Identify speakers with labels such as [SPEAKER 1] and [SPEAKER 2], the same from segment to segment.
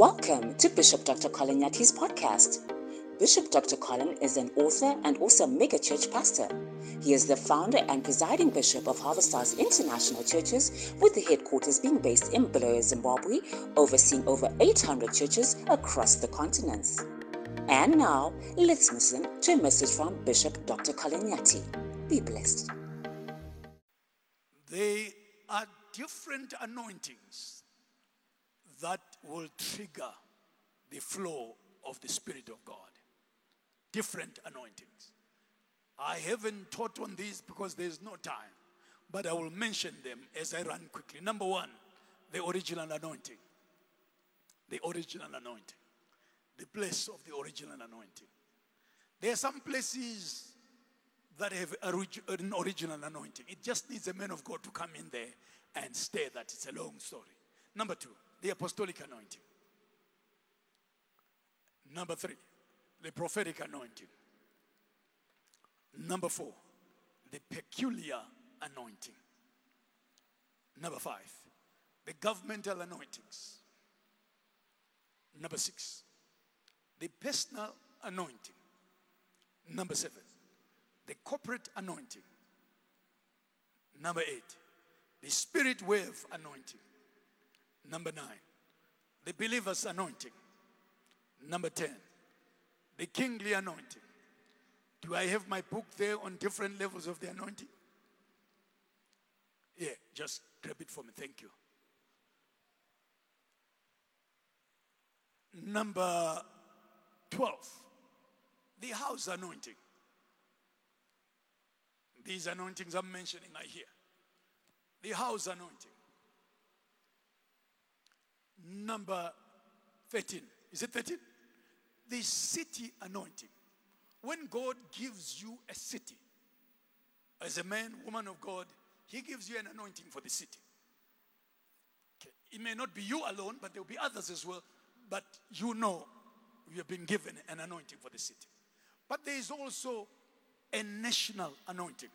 [SPEAKER 1] Welcome to Bishop Dr. Colin Nyathi's podcast. Bishop Dr. Colin is an author and also megachurch pastor. He is the founder and presiding bishop of Harvest House International Churches, with the headquarters being based in Bulawayo, Zimbabwe, overseeing over 800 churches across the continents. And now, let's listen to a message from Bishop Dr. Colin Nyathi. Be blessed.
[SPEAKER 2] They are different anointings that will trigger the flow of the Spirit of God. Different anointings. I haven't taught on these because there's no time, but I will mention them as I run quickly. Number one, the original anointing. The original anointing. The place of the original anointing. There are some places that have an original anointing. It just needs a man of God to come in there and stay that. It's a long story. Number two, the apostolic anointing. Number three, the prophetic anointing. Number four, the peculiar anointing. Number five, the governmental anointings. Number six, the personal anointing. Number seven, the corporate anointing. Number eight, the spirit wave anointing. Number nine, the believer's anointing. Number 10, the kingly anointing. Do I have my book there on different levels of the anointing? Yeah, just grab it for me. Thank you. Number 12, the house anointing. These anointings I'm mentioning are here. The house anointing. Number 13. Is it 13? The city anointing. When God gives you a city, as a man, woman of God, He gives you an anointing for the city. Okay. It may not be you alone, but there will be others as well. But you know you have been given an anointing for the city. But there is also a national anointing.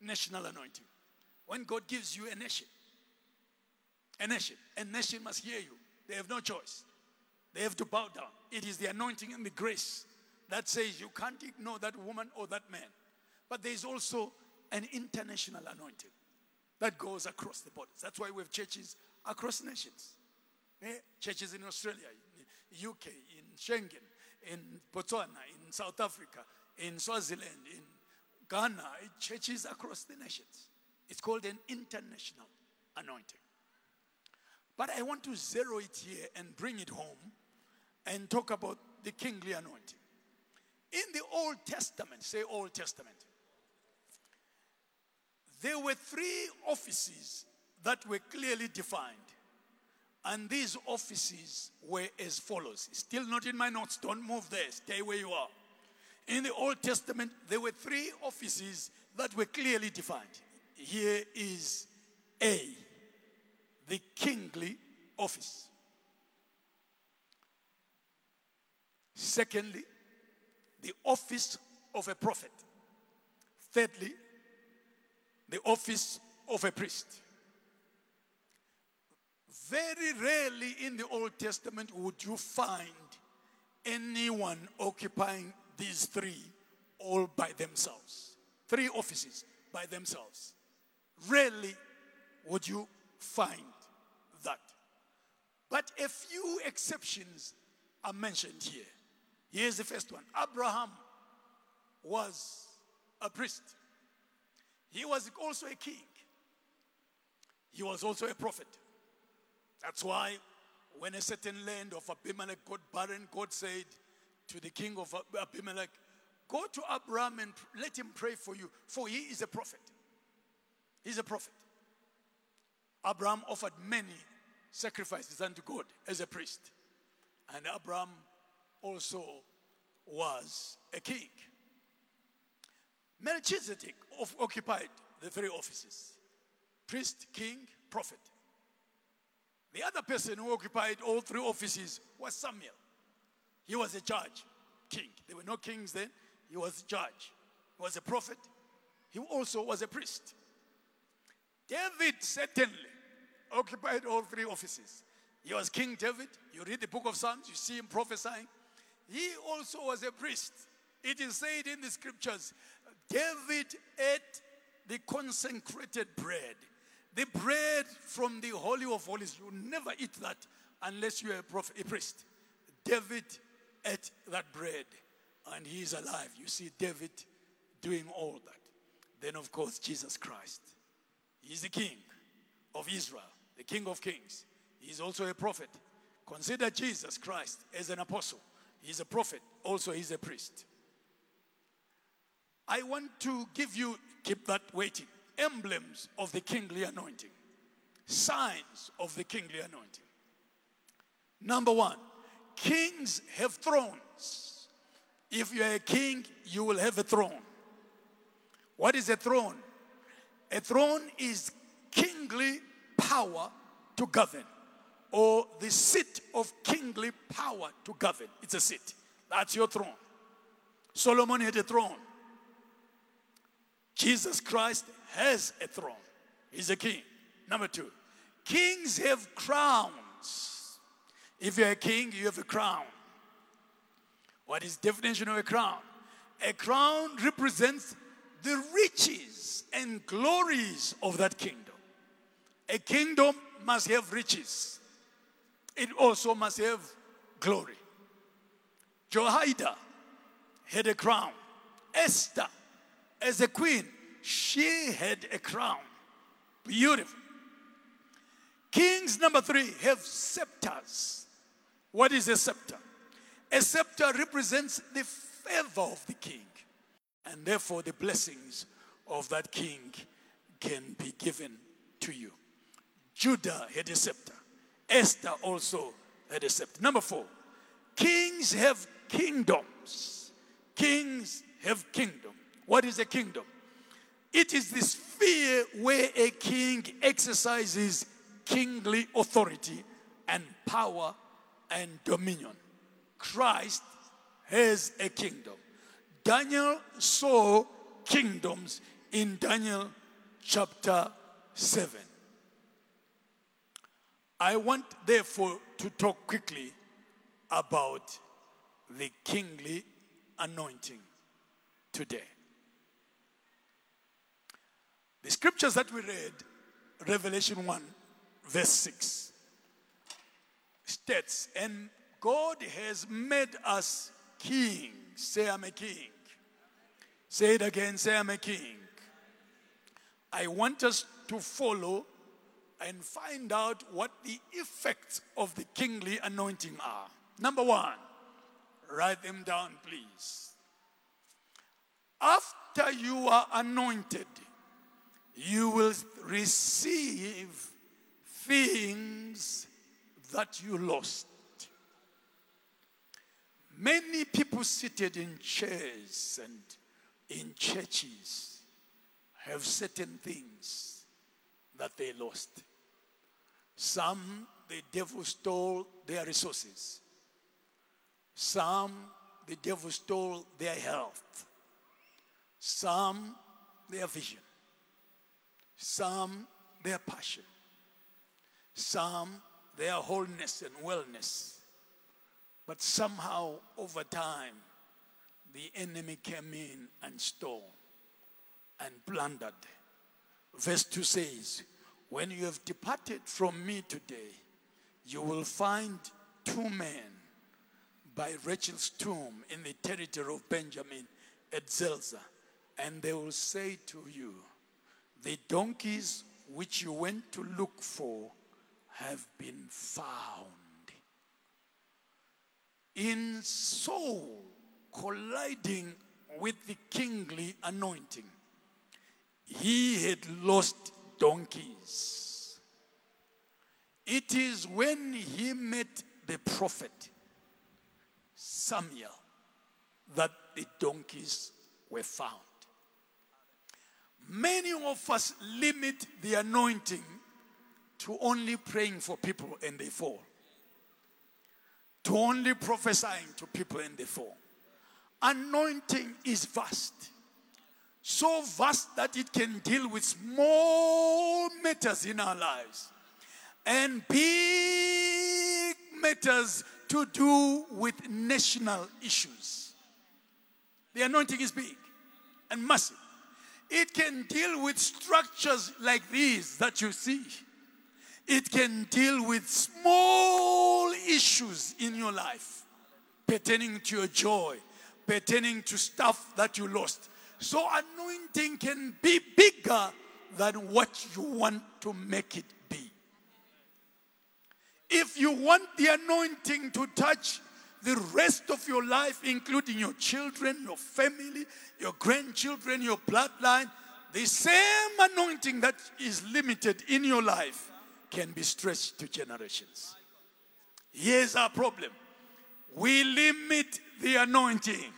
[SPEAKER 2] National anointing. When God gives you a nation, a nation, a nation must hear you. They have no choice. They have to bow down. It is the anointing and the grace that says you can't ignore that woman or that man. But there is also an international anointing that goes across the borders. That's why we have churches across nations. Eh? Churches in Australia, in UK, in Schengen, in Botswana, in South Africa, in Swaziland, in Ghana, churches across the nations. It's called an international anointing. But I want to zero it here and bring it home and talk about the kingly anointing. In the Old Testament, say Old Testament, there were three offices that were clearly defined. And these offices were as follows. Still not in my notes, don't move there, stay where you are. In the Old Testament, there were three offices that were clearly defined. Here is A, the kingly office. Secondly, the office of a prophet. Thirdly, the office of a priest. Very rarely in the Old Testament would you find anyone occupying these three all by themselves. Three offices by themselves. Rarely would you find. But a few exceptions are mentioned here. Here's the first one Abraham was a priest, he was also a king, he was also a prophet. That's why when a certain land of Abimelech got barren, God said to the king of Abimelech, Go to Abraham and let him pray for you, for he is a prophet. He's a prophet. Abraham offered many sacrifices unto God as a priest. And Abraham also was a king. Melchizedek occupied the three offices priest, king, prophet. The other person who occupied all three offices was Samuel. He was a judge, king. There were no kings then. He was a judge. He was a prophet. He also was a priest. David certainly occupied all three offices. He was King David. You read the book of Psalms, you see him prophesying. He also was a priest. It is said in the scriptures David ate the consecrated bread, the bread from the Holy of Holies. You never eat that unless you are a, prophet, a priest. David ate that bread and he is alive. You see David doing all that. Then, of course, Jesus Christ. He's the king of Israel, the king of kings. He's also a prophet. Consider Jesus Christ as an apostle. He's a prophet, also, he's a priest. I want to give you, keep that waiting, emblems of the kingly anointing, signs of the kingly anointing. Number one, kings have thrones. If you are a king, you will have a throne. What is a throne? A throne is kingly power to govern, or the seat of kingly power to govern. It's a seat. That's your throne. Solomon had a throne. Jesus Christ has a throne. He's a king. Number two, kings have crowns. If you're a king, you have a crown. What is definition of a crown? A crown represents the riches and glories of that kingdom. A kingdom must have riches. It also must have glory. Jehoiada had a crown. Esther as a queen, she had a crown. Beautiful. Kings, number three, have scepters. What is a scepter? A scepter represents the favor of the king, and therefore the blessings of that king can be given to you. Judah had a scepter. Esther also had a scepter. Number four, kings have kingdoms. Kings have kingdom. What is a kingdom? It is the sphere where a king exercises kingly authority and power and dominion. Christ has a kingdom. Daniel saw kingdoms in Daniel chapter 7. I want, therefore, to talk quickly about the kingly anointing today. The scriptures that we read, Revelation 1, verse 6, states, and God has made us kings. Say, I'm a king. Say it again, say, I'm a king. I want us to follow and find out what the effects of the kingly anointing are. Number one, write them down, please. After you are anointed, you will receive things that you lost. Many people seated in chairs and in churches have certain things that they lost. Some, the devil stole their resources. Some, the devil stole their health. Some, their vision. Some, their passion. Some, their wholeness and wellness. But somehow, over time, the enemy came in and stole and plundered. Verse 2 says, When you have departed from me today, you will find two men by Rachel's tomb in the territory of Benjamin at Zelzah, and they will say to you, the donkeys which you went to look for have been found. In Saul colliding with the kingly anointing, he had lost donkeys. It is when he met the prophet Samuel that the donkeys were found. Many of us limit the anointing to only praying for people and they fall, to only prophesying to people and they fall. Anointing is vast, so vast that it can deal with small matters in our lives and big matters to do with national issues. The anointing is big and massive. It can deal with structures like these that you see. It can deal with small issues in your life pertaining to your joy, pertaining to stuff that you lost. So, anointing can be bigger than what you want to make it be. If you want the anointing to touch the rest of your life, including your children, your family, your grandchildren, your bloodline, the same anointing that is limited in your life can be stretched to generations. Here's our problem we limit the anointing.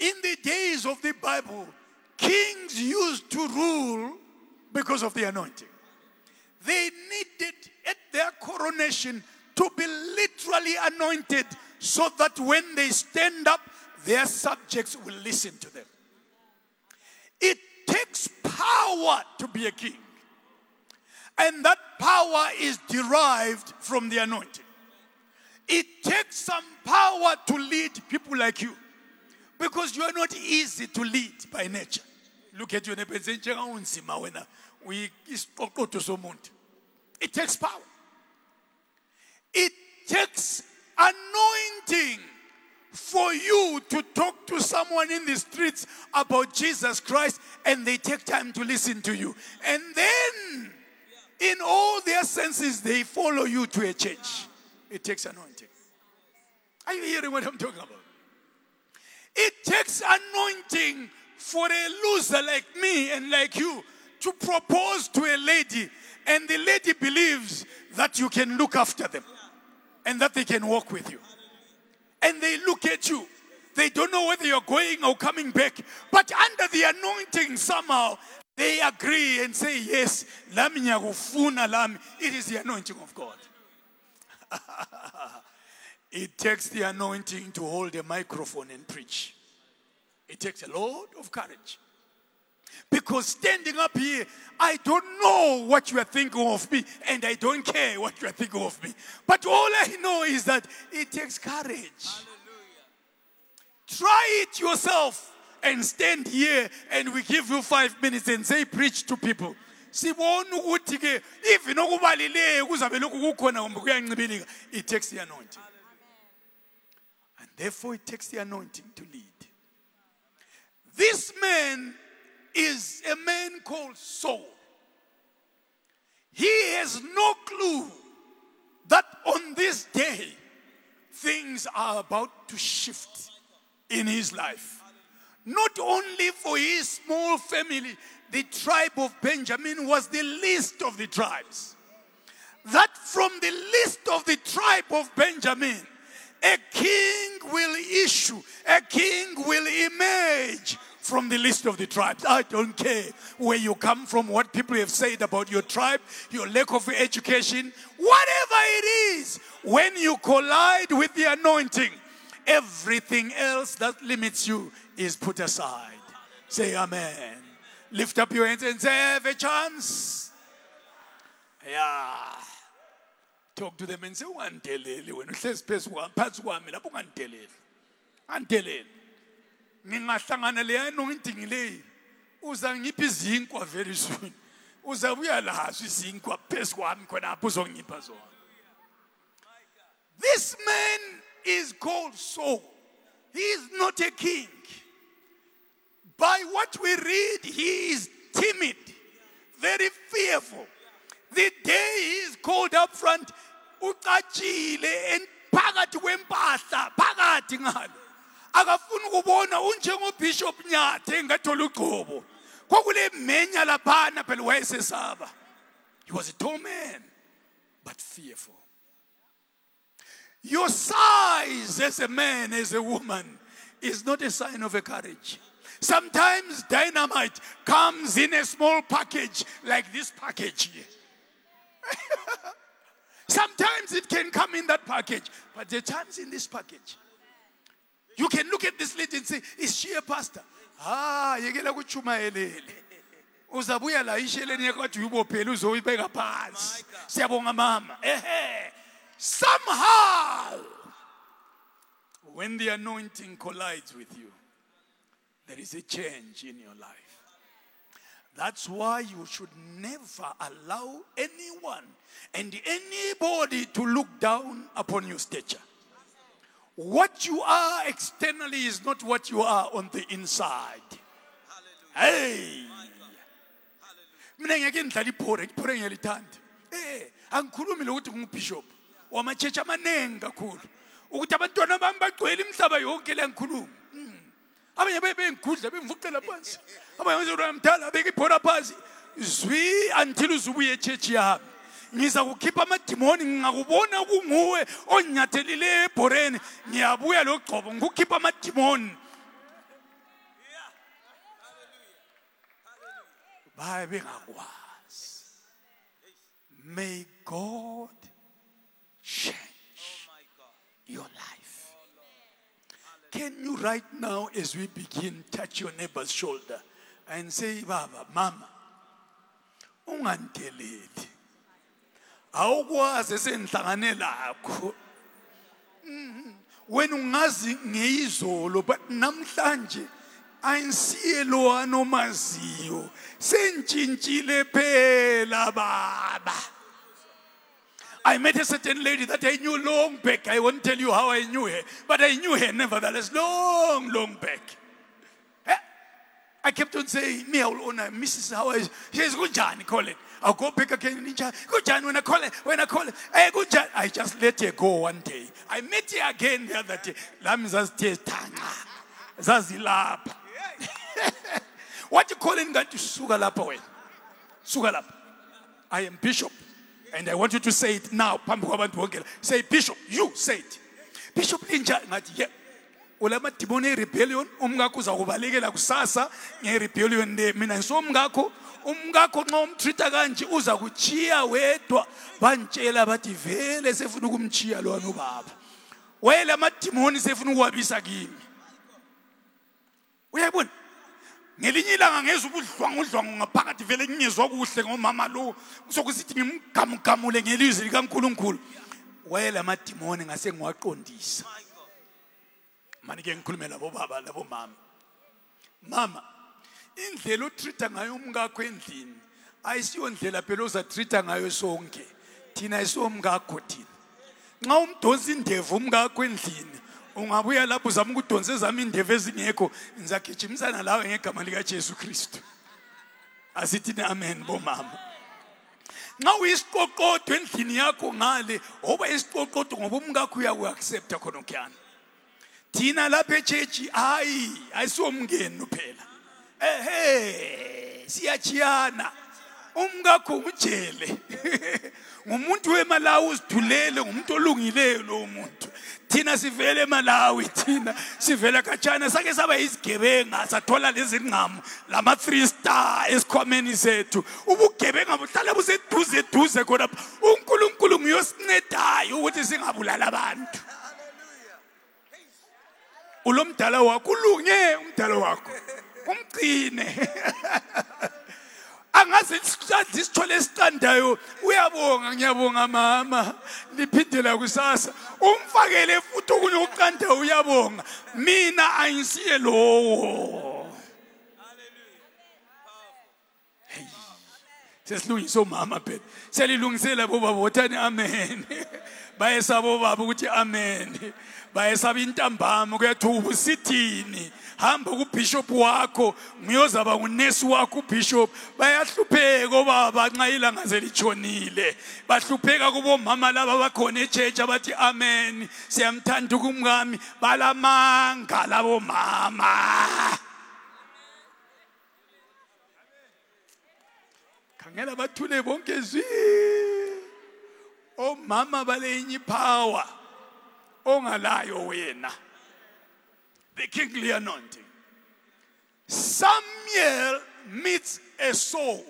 [SPEAKER 2] In the days of the Bible, kings used to rule because of the anointing. They needed at their coronation to be literally anointed so that when they stand up, their subjects will listen to them. It takes power to be a king. And that power is derived from the anointing. It takes some power to lead people like you because you are not easy to lead by nature. Look at you njengaunzima It takes power. It takes anointing for you to talk to someone in the streets about Jesus Christ and they take time to listen to you. And then, in all their senses, they follow you to a church. It takes anointing. Are you hearing what I'm talking about? It takes anointing for a loser like me and like you to propose to a lady, and the lady believes that you can look after them and that they can walk with you. And they look at you. They don't know whether you're going or coming back, but under the anointing, somehow they agree and say, Yes, it is the anointing of God. it takes the anointing to hold a microphone and preach. It takes a lot of courage. Because standing up here, I don't know what you are thinking of me, and I don't care what you are thinking of me. But all I know is that it takes courage. Hallelujah. Try it yourself and stand here, and we give you five minutes and say, Preach to people. sibona ukuthi ke even okubalileyo kuzabe lokhu kukhona kumbe kuyancibilika it takes the anointing therefore it takes the anointing to lead this man is a man called Saul. He has no clue that on this day things are about to shift in his life. Not only for his small family, the tribe of Benjamin was the least of the tribes. That from the list of the tribe of Benjamin, a king will issue, a king will emerge from the list of the tribes. I don't care where you come from, what people have said about your tribe, your lack of education, whatever it is. When you collide with the anointing, everything else that limits you is put aside. Say amen. Lift up your hands and say, have a chance. Yeah. Talk to them and say, ungandeleli wena uhlezi phezu phansi kwami lapho ungandeleli. Andeleli. ngingahlangana leya anointing leyi uza ngipha izinkwa very soon uzabuya lazo izinkwa phezu kwami khonapho uzongipha zona. This man is called Saul. He is not a king. By what we read he is timid very fearful. The day he is called up front ucatshile phakathi kwempahla phakathi ngalo. Akafuni ukubona unjengobishop nyathe engathola ugcobo kwakule menya laphana phela wayesesaba. He was a tall man but fearful. Your size as a man as a woman is not a sign of a courage. Sometimes dynamite comes in a small package like this package sometimes it can come in that package but are times in this package you can look at this lady and say, Is she a pastor? Ah, yekela kuchumayelele. Uzabuya la isheleni yakwathi uyibophela uzoyibeka phansi. Siyabonga mama. Ehe. Somehow, when the anointing collides with you, there is a change in your life. That's why you should never allow anyone and anybody to look down upon your stature. What you are externally is not what you are on the inside. Hey! mina ngeke ngidlala ibhora ibhora ngiyalithanda. Eh angikhulumi lokuthi ngubishop. Wamachechi amaningi kakhulu. Ukuthi abantwana bami bagcwele imihlaba yonke le ngikhuluma abanye bebengigudla bemvuqela phansi. Abanye bezona mdala beke ibhora phansi. Zwi until uzubuye echechi yami ngiza kukhipha amadimoni ngingakubona kunguwe onyathelileyo ebhoreni. Ngiyabuya lo gcobo ngikukhipha amadimoni. Baye bengakwazi. May god change your life. Can you right now as we begin touch your neighbor's shoulder and say baba mama ungandeleli. Awukwazi esengihlangane lakho Mhm. wena ungazi ngeyizolo but namhlanje ayinsiye lo anomaziyo sentshintshile phela baba I met a certain lady that I knew long back. I won't tell you how I knew her, but I knew her nevertheless long, long back. Eh? I kept on saying, me, I will honor Mrs. How is she says, good John, call it. I'll go back again. Ninja, Good John, when I call it, when I call it, hey, good John. I just let her go one day. I met her again the other day. Lami zazithetanga. Zazilapha. What you calling that? Suga lapha wena. Suga lapha. I am bishop. And I want you to say it now. Say, Bishop, you say it. Bishop inja ngathi yeah. ulama demon rebellion umngakho uzakubalekela kusasa nge-rebellion le mina ngisomngakho umngakho nxa umtreata kanje uza kuchiya wedwa. Bantshela bathi vele sefuna ukumchiya lwana ubaba wayela amadimoni sefuna ukuwabisa kimi. Uyayibona? Ngelinye ilanga ngezwa ubudlwangu udlwangu ngaphakathi vele ngingezwa kuhle ngomama lo. Sokusithi ngimgamugamule ngelizwi likankulunkulu. Wayela amadimoni ngase ngiwaqondisa mani ke ngikhulume labo baba labo mama. Mama indlela otreata ngayo umngakho endlini ayisiyo ndlela phela ozatreata ngayo sonke. Thina ayisiwomngakho thina. Nxa umdonsa indevu umngakho endlini ungabuya lapho uzama ukudonsa ezami indevu ezingekho ngizagijimisana lawe ngegama likajesu kristu. Asithini amen bomama. Nxa uyisiqoqodo endlini yakho ngale oba isiqoqodo ngoba umngakho uyaku-accepta khonokuyana. Thina lapha echechi hayi ayisiwomngeni phela. Ehe siyachiyana umkakho ujele ngumuntu wemalawi uzithulele ngumuntu olungileyo lowo muntu. Thina sivele emalawi thina sivela khatshana. Sake saba yizigebenga sathola lezi ngqamu lama-three star esikhwameni sethu ubugebenga buhlala buseduze duze khonapha. Unkulunkulu ngiyosincediyo ukuthi singabulali abantu. Ulomdala wakho ulunge umdala wakho. Umgcine. Angaze sithole esiqandayo. Uyabonga ngiyabonga mama. Liphindela kusasa. Umfakele futhi okunye ukuqandayo uyabonga. Mina ayisiye lowo. Hey. sesilungisa omama phela siyalilungisela bobaba wothani amen. bayesaba obaba ukuthi amen. Bayesaba intambama kuyathuba usithini hamba kubishop wakho ngiyozaba ngunesi wakho ubishop. Bayahlupheka obaba nxa ilanga selitshonile. Bahlupheka kubomama laba bakhona echechi abathi amen. Siyamthanda ukumkami. Balamanga labomama khangela bathule bonke zwi omama balenye ipower ongalayo wena. The kingly anointing samuel meets a Saul.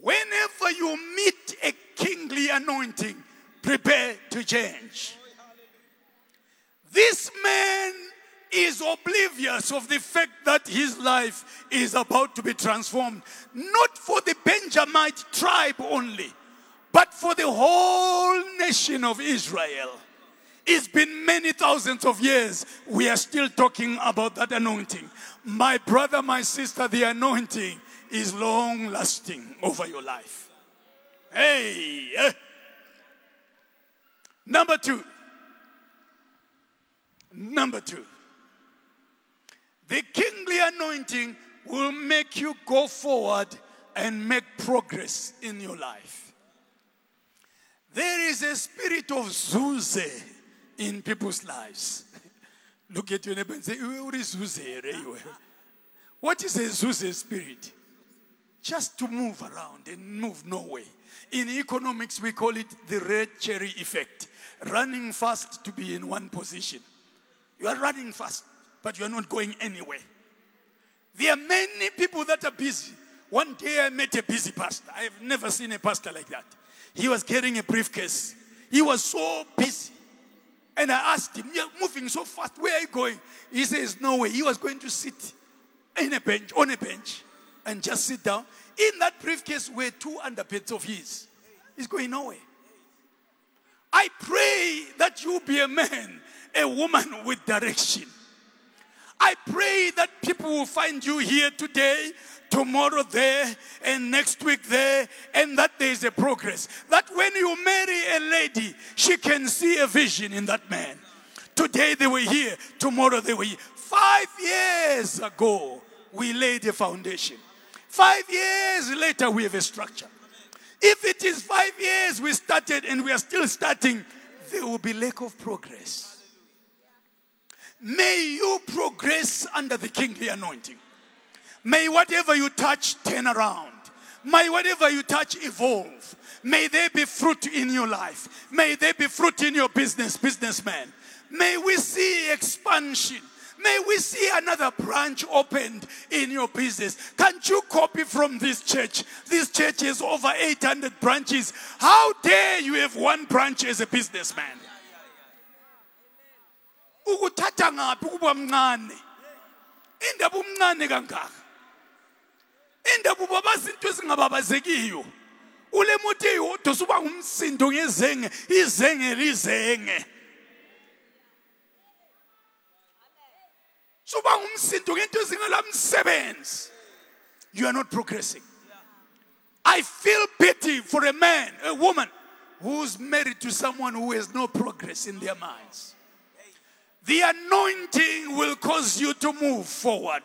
[SPEAKER 2] Whenever you meet a kingly anointing prepare to change. This man is oblivious of the fact that his life is about to be transformed, not for the Benjamite tribe only, but for the whole nation of Israel, it's been many thousands of years. We are still talking about that anointing. My brother, my sister, the anointing is long lasting over your life. Hey! eh. Number two. Number two. The kingly anointing will make you go forward and make progress in your life. There is a spirit of Zuze in people's lives. Look at your neighbor and say, What is Zuze? Reyo?" What is a Zuze spirit? Just to move around and move nowhere. In economics, we call it the red cherry effect running fast to be in one position. You are running fast, but you are not going anywhere. There are many people that are busy. One day I met a busy pastor. I have never seen a pastor like that. He was carrying a briefcase. He was so busy. And I asked him, You're moving so fast. Where are you going? He says, No way. He was going to sit in a bench, on a bench, and just sit down. In that briefcase were two underpants of his. He's going nowhere. I pray that you be a man, a woman with direction. I pray that people will find you here today, tomorrow there, and next week there, and that there is a progress. That when you marry a lady, she can see a vision in that man. Today they were here, tomorrow they were here. Five years ago, we laid a foundation. Five years later, we have a structure. If it is five years we started and we are still starting, there will be lack of progress. May you progress under the kingly anointing. May whatever you touch turn around. May whatever you touch evolve. May there be fruit in your life. May there be fruit in your business, businessman. May we see expansion. May we see another branch opened in your business. Can't you copy from this church? This church has over 800 branches. How dare you have one branch as a businessman? Indaba ubabaza into ezingababazekiyo. Ule moto eyodwa suba ngumsindo ngezenge izenge lizenge. Suba ngumsindo ngento ezingelamsebenzi. You are not progressing. I feel pity for a man a woman who's married to someone who has no progress in their minds. The anointing will cause you to move forward.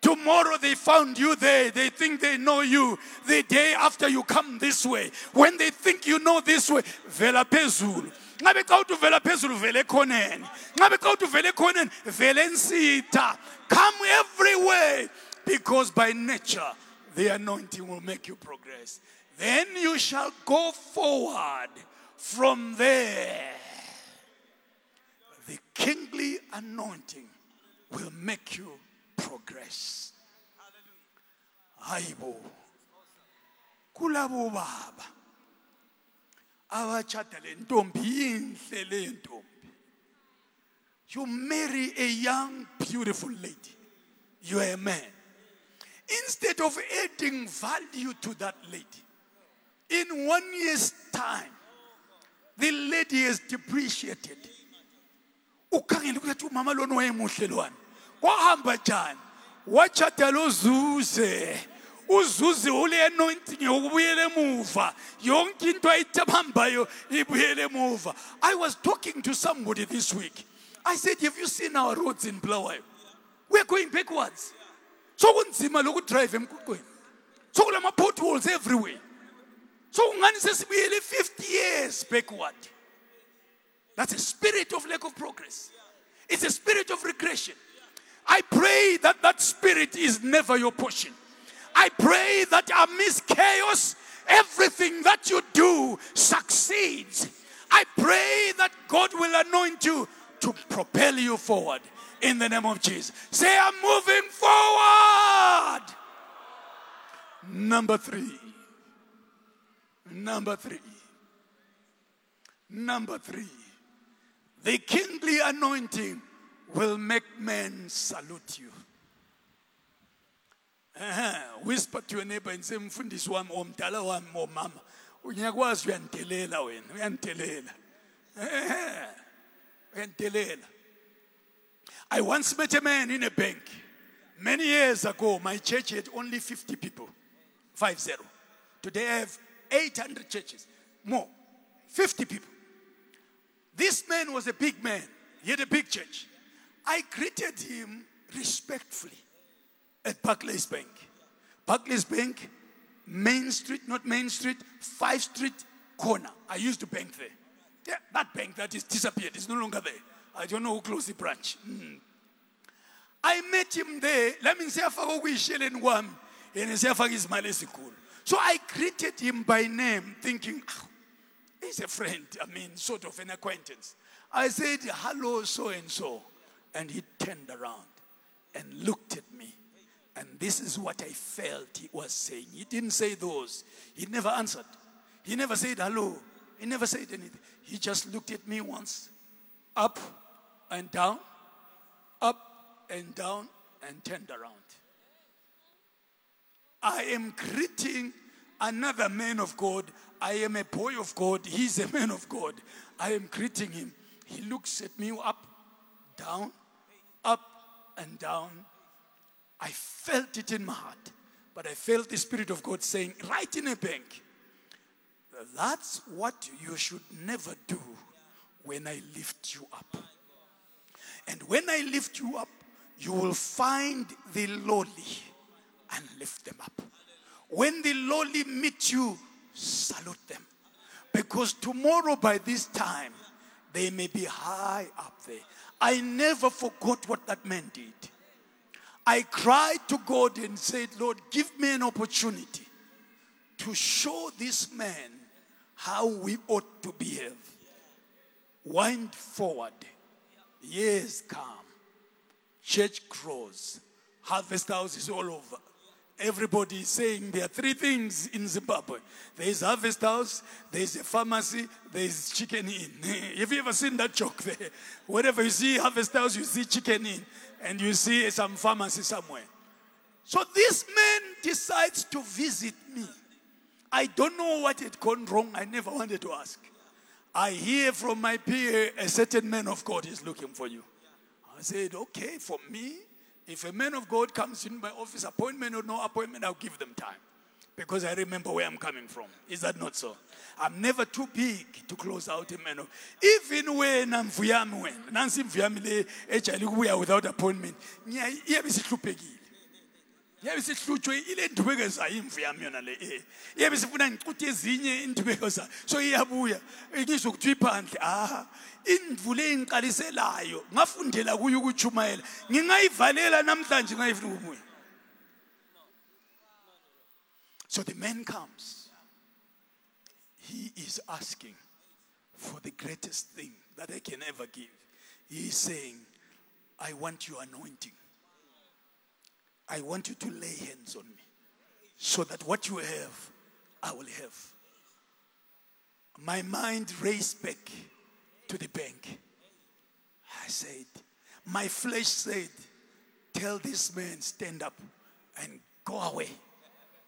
[SPEAKER 2] Tomorrow they found you there. They think they know you. The day after you come this way. When they think you know this way, vela phezulu. ngabe xa uthi uvela phezulu vele ekhoneni ngabe xa uthi uvele ekhoneni vele ensitha come everywhere because by nature the anointing will make you progress then you shall go forward from there the kingly anointing will make you progress. Hayibo. Kulabo baba. Abachata le ntombi inhle le. You marry a young beautiful lady. You are a man. Instead of adding value to that lady, in one year's time, the lady is depreciated. ukhangele ukuthi umama lona wayemuhle lwana kwahamba wachata lozuze uzuze. Ule anointing yokubuyela emuva. Yonke into ayihambayo ibuyele emuva. I was talking to somebody this week. I said have you seen our roads in Bulawayo we're going backwards. Sokunzima lokudrive emgwaqweni. Sokulama potholes everywhere. Sokungani sesibuyele 50 years backward? That's a spirit of lack of progress. It's a spirit of regression. I pray that that spirit is never your portion. I pray that amidst chaos, everything that you do succeeds. I pray that God will anoint you to propel you forward in the name of Jesus. Say, I'm moving forward. Number three. Number three. Number three. The kingly anointing will make men salute you. Uh-huh. Whisper to your neighbor and say, Mfundisi wami, omdala wami, omama. ngiyakwazi uyandelela wena uyandelela uyandelela I once met a man in a bank. Many years ago, my church had only 50 people. Five zero. Today I have 800 churches. More. 50 people. This man was a big man. He had a big church. I greeted him respectfully at Barclays Bank. Barclays Bank, Main Street, not Main Street, Fife Street corner. I used to bank there. Yeah, that bank that is disappeared is no longer there. I don't know who closed the branch. Mm. I met him there. Let me okuyisheleni kwami yena siyafaka izimali ezinkulu. So I greeted him by name thinking, "Ah, he's a friend, I mean, sort of an acquaintance. I said, hello, so and so. And he turned around and looked at me. And this is what I felt he was saying. He didn't say those. He never answered. He never said hello. He never said anything. He just looked at me once, up and down, up and down, and turned around. I am greeting another man of God. I am a boy of God. He's a man of God. I am greeting him. He looks at me up, down, up, and down. I felt it in my heart, but I felt the Spirit of God saying, right in a bank, that's what you should never do when I lift you up. And when I lift you up, you will find the lowly and lift them up. When the lowly meet you, salute them. Because tomorrow by this time, they may be high up there. I never forgot what that man did. I cried to God and said, Lord, give me an opportunity to show this man how we ought to behave. Wind forward. Years come. Church grows. Harvest house is all over. Everybody is saying there are three things in Zimbabwe. There is a harvest house, there is a pharmacy, there is chicken inn. Have you ever seen that joke there? Wherever you see harvest house, you see chicken inn, and you see some pharmacy somewhere. So this man decides to visit me. I don't know what had gone wrong. I never wanted to ask. I hear from my peer a certain man of God is looking for you. I said, okay, for me, if a man of God comes in my office, appointment or no appointment, I'll give them time. Because I remember where I'm coming from. Is that not so? I'm never too big to close out a man of even when I'm vuyami when nansi mvuyami le ejayele ukubuya without appointment ngiya- iyabe iyabe sihlutshwe ile ndubeko zayo imvu yami yona le eh. Iyabe sifuna ngicuthe ezinye indubeko zayo so iyabuya. Ngizwe ukuthi iphandle ah indvu le engiqaliselayo ngafundela kuyo ukuchumayela ngingayivalela namhlanje ngayifuna ukubuya. So the man comes. He is asking for the greatest thing that I can ever give. He is saying I want your anointing. I want you to lay hands on me so that what you have, I will have. My mind raced back to the bank. I said, My flesh said, Tell this man, stand up and go away.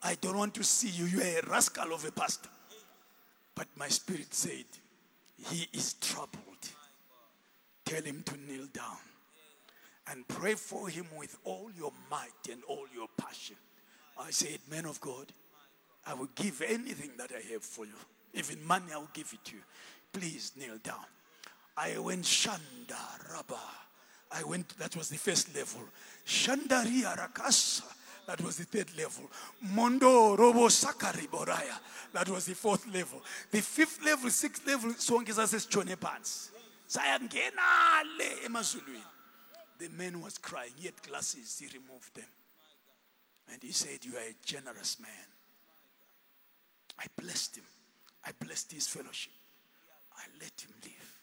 [SPEAKER 2] I don't want to see you. You are a rascal of a pastor. But my spirit said, He is troubled. Tell him to kneel down and pray for him with all your might and all your passion. I said, Man of God, I will give anything that I have for you. Even money, I will give it to you. Please kneel down. I went Shanda Rabba. I went, that was the first level. Shandaria Rakasa. That was the third level. Mondo Robo Sakari Boraya. That was the fourth level. The fifth level, sixth level, sonke sasesitshone phansi. Sayangena le emazulwini. The man was crying. He had glasses. He removed them. And he said, You are a generous man. I blessed him. I blessed his fellowship. I let him live.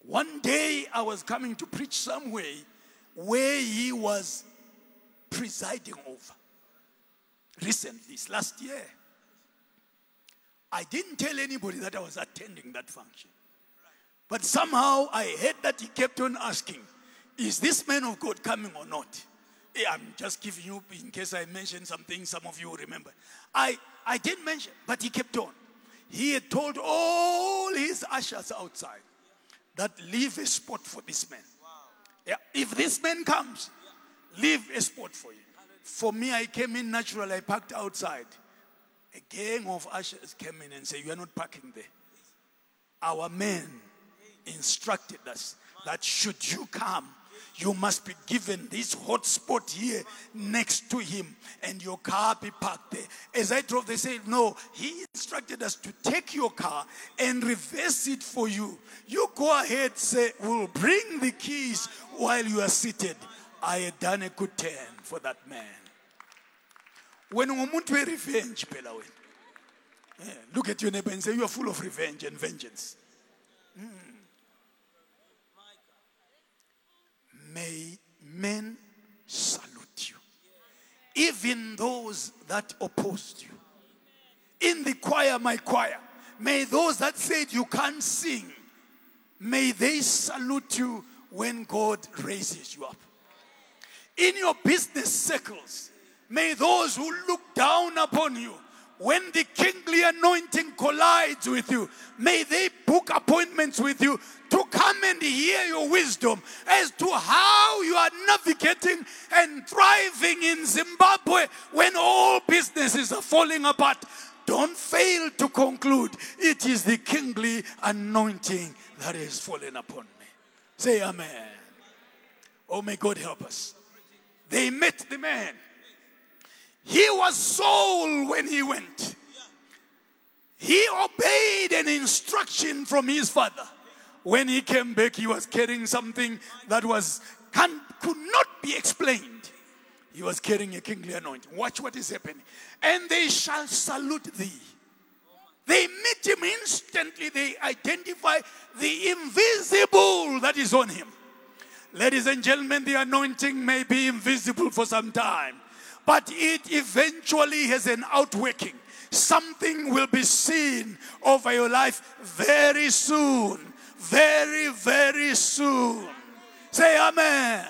[SPEAKER 2] One day I was coming to preach somewhere where he was presiding over. Recently, it's last year. I didn't tell anybody that I was attending that function. But somehow I heard that he kept on asking, Is this man of God coming or not? I'm just giving you, in case I mention something, some of you will remember. I, I didn't mention, but he kept on. he had told all his ushers outside that leave a spot for this man. Yeah, if this man comes, leave a spot for you. For me, I came in natural, I parked outside. A gang of ushers came in and said, You are not parking there. Our men instructed us that should you come, you must be given this hot spot here next to him and your car be parked there. As I drove, they said, No, he instructed us to take your car and reverse it for you. You go ahead, say, We'll bring the keys while you are seated. I had done a good turn for that man. When umuntu revenge phela eh, look at your neighbor and say you are full of revenge and vengeance. May men salute you. Even those that opposed you. In the choir, my choir, may those that said you can't sing, may they salute you when God raises you up. In your business circles, may those who look down upon you when the kingly anointing collides with you, may they book appointments with you to come and hear your wisdom as to how you are navigating and thriving in Zimbabwe when all businesses are falling apart. Don't fail to conclude it is the kingly anointing that has fallen upon me. Say amen. Oh, may God help us. They met the man he was sold when he went. He obeyed an instruction from his father. When he came back, he was carrying something that was can, could not be explained. He was carrying a kingly anointing. Watch what is happening. And they shall salute thee. They meet him instantly. They identify the invisible that is on him. Ladies and gentlemen, the anointing may be invisible for some time but it eventually has an outworking. Something will be seen over your life very soon. Very, very soon. Say amen.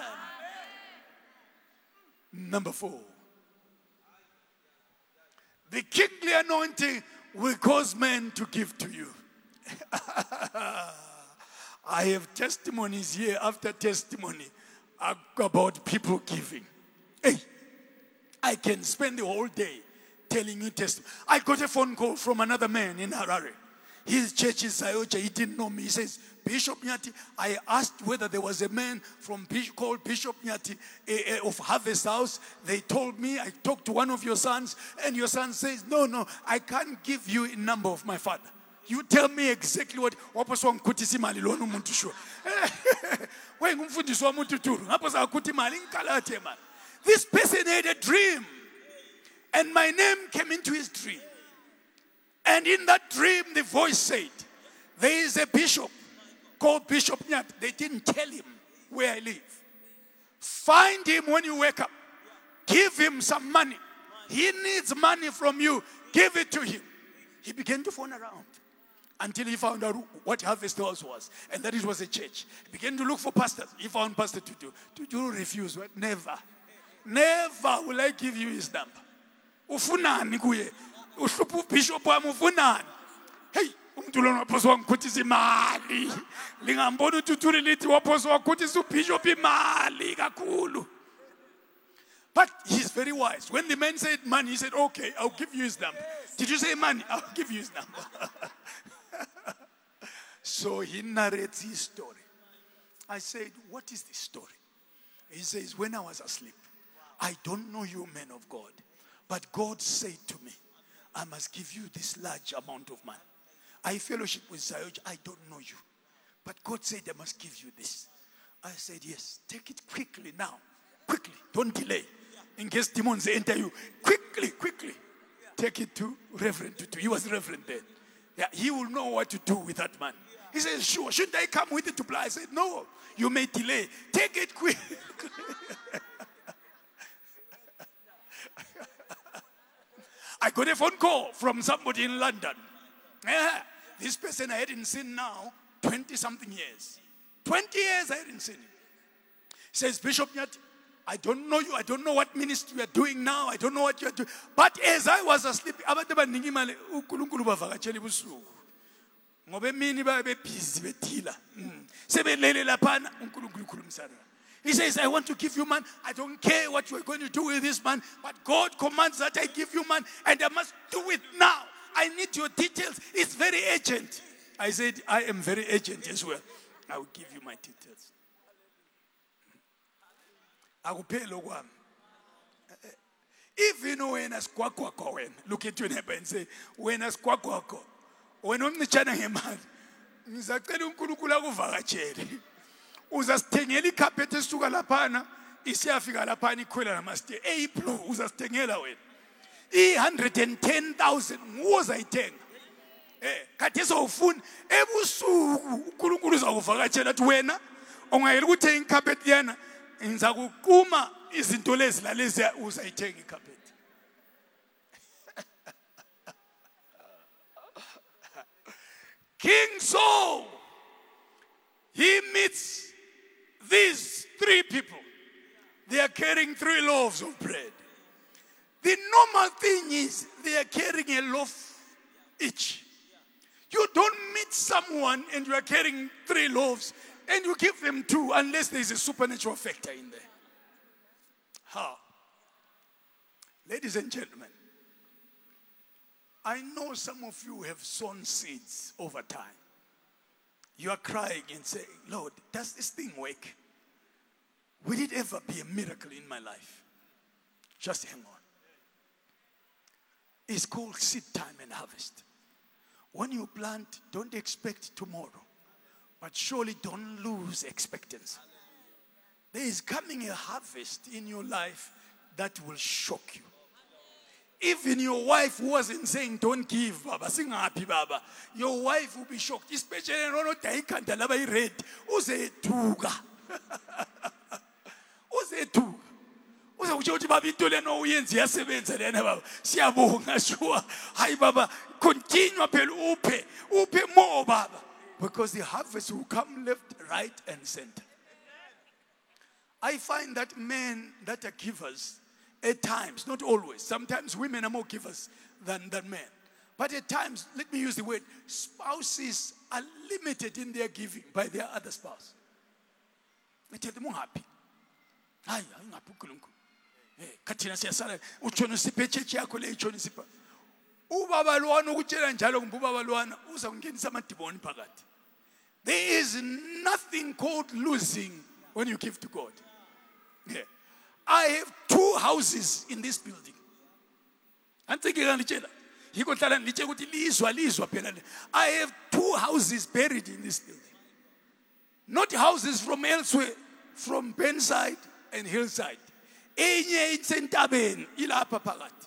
[SPEAKER 2] Number four. The kingly anointing will cause men to give to you. I have testimonies here after testimony about people giving. Hey, I can spend the whole day telling you testimony. I got a phone call from another man in Harare. His church is Sayoja. He didn't know me. He says, Bishop Nyathi, I asked whether there was a man from called Bishop Nyathi eh, eh, of Harvest House. They told me, I talked to one of your sons, and your son says, No, no, I can't give you a number of my father. You tell me exactly what waphoswa ngikhuthisa imali lona umuntu sure. This person had a dream, and my name came into his dream. And in that dream, the voice said, There is a bishop called Bishop Nyathi. They didn't tell him where I live. Find him when you wake up, give him some money. He needs money from you, give it to him. He began to phone around until he found out what Harvest House was and that it was a church. He began to look for pastors. He found Pastor Tutu. Tutu refused. Never. Never will I give you his number. Ufunani kuye? Uhlupha ubishop wami ufunani? Hey, umuntu lona waphoswa ngikhuthisa imali. Lingambona ututhuli lithi waphoswa wakhuthisa ubishop imali kakhulu. But he's very wise. When the man said money, he said, Okay, I'll give you his number. Did you say money? I'll give you his number. so he narrates his story. I said, What is the story? He says, When I was asleep, I don't know you, men of God, but God said to me, I must give you this large amount of money. I fellowship with Sayoj, I don't know you, but God said I must give you this. I said, Yes, take it quickly now. Quickly, don't delay. In case demons enter you, quickly, quickly. Take it to Reverend Tutu. He was Reverend then. Yeah, he will know what to do with that man. He says, Sure, shouldn't I come with it to play? I said, No, you may delay. Take it quick. I got a phone call from somebody in London. Yeah, this person I hadn't seen now 20 something years. 20 years I hadn't seen him. Says, Bishop Nyathi, I don't know you. I don't know what ministry you are doing now. I don't know what you are doing. But as I was asleep, abantu abaningi imali. Ngoba emini babe bethila. Mm. Sebelele laphana uNkulunkulu ukhulumisana. He says, I want to give you man. I don't care what you are going to do with this man, but God commands that I give you man, and I must do it now. I need your details. It's very urgent. I said, I am very urgent as well. I will give you my details. I will pay okwami even wena sigwagwagwa wena look at your neighbor and say wena sigwagwagwa wena omncitshana ngemali ngizacela unkulunkulu akuvakatshele uzasithengela ikhaphethi esisuka laphana isiyafika laphana ikhwela namasite eyiblue uzasithengela wena. I-110,000 nguwo uzayithenga. Eh kade sowufuna ebusuku uNkulunkulu uzakuvakatshela athi wena ungayela ukuthenga ikhaphethi yana ngiza kuquma izinto lezi lalezi uzayithenga ikhaphethi. King Saul he meets these three people they are carrying three loaves of bread the normal thing is they are carrying a loaf each you don't meet someone and you are carrying three loaves and you give them two unless there is a supernatural factor in there. How? Ladies and gentlemen, I know some of you have sown seeds over time. You are crying and saying, Lord, does this thing work? Will it ever be a miracle in my life? Just hang on. It's called seed time and harvest. When you plant, don't expect tomorrow, but surely don't lose expectancy. There is coming a harvest in your life that will shock you. Even your wife who wasn't saying, Don't give, Baba, sing happy, Baba. Your wife will be shocked, especially when you red. Uzethuka. Uza kutsho ukuthi baba into lena oyenza iyasebenza lena baba. Siyabonga sure hayi baba continue phela uphe uphe more baba. Because the harvest will come left right and center. I find that men that are givers at times not always sometimes women are more givers than, than men. But at times let me use the word spouses are limited in their giving by their other spouse. Them ungaphhi yakho le ubaba lwana ukutshela njalo lwana uza kungenisa amadimoni phakathi. There is nothing called losing when you give to god. Yeah. i have two houses in this building. Antsike ngitshela yikho hlala ngitshela ukuthi lizwa lizwa phela i have two houses buried in this building. Not houses from elsewhere from Burnside and Hillside. Enye isentabeni ilapha phakathi.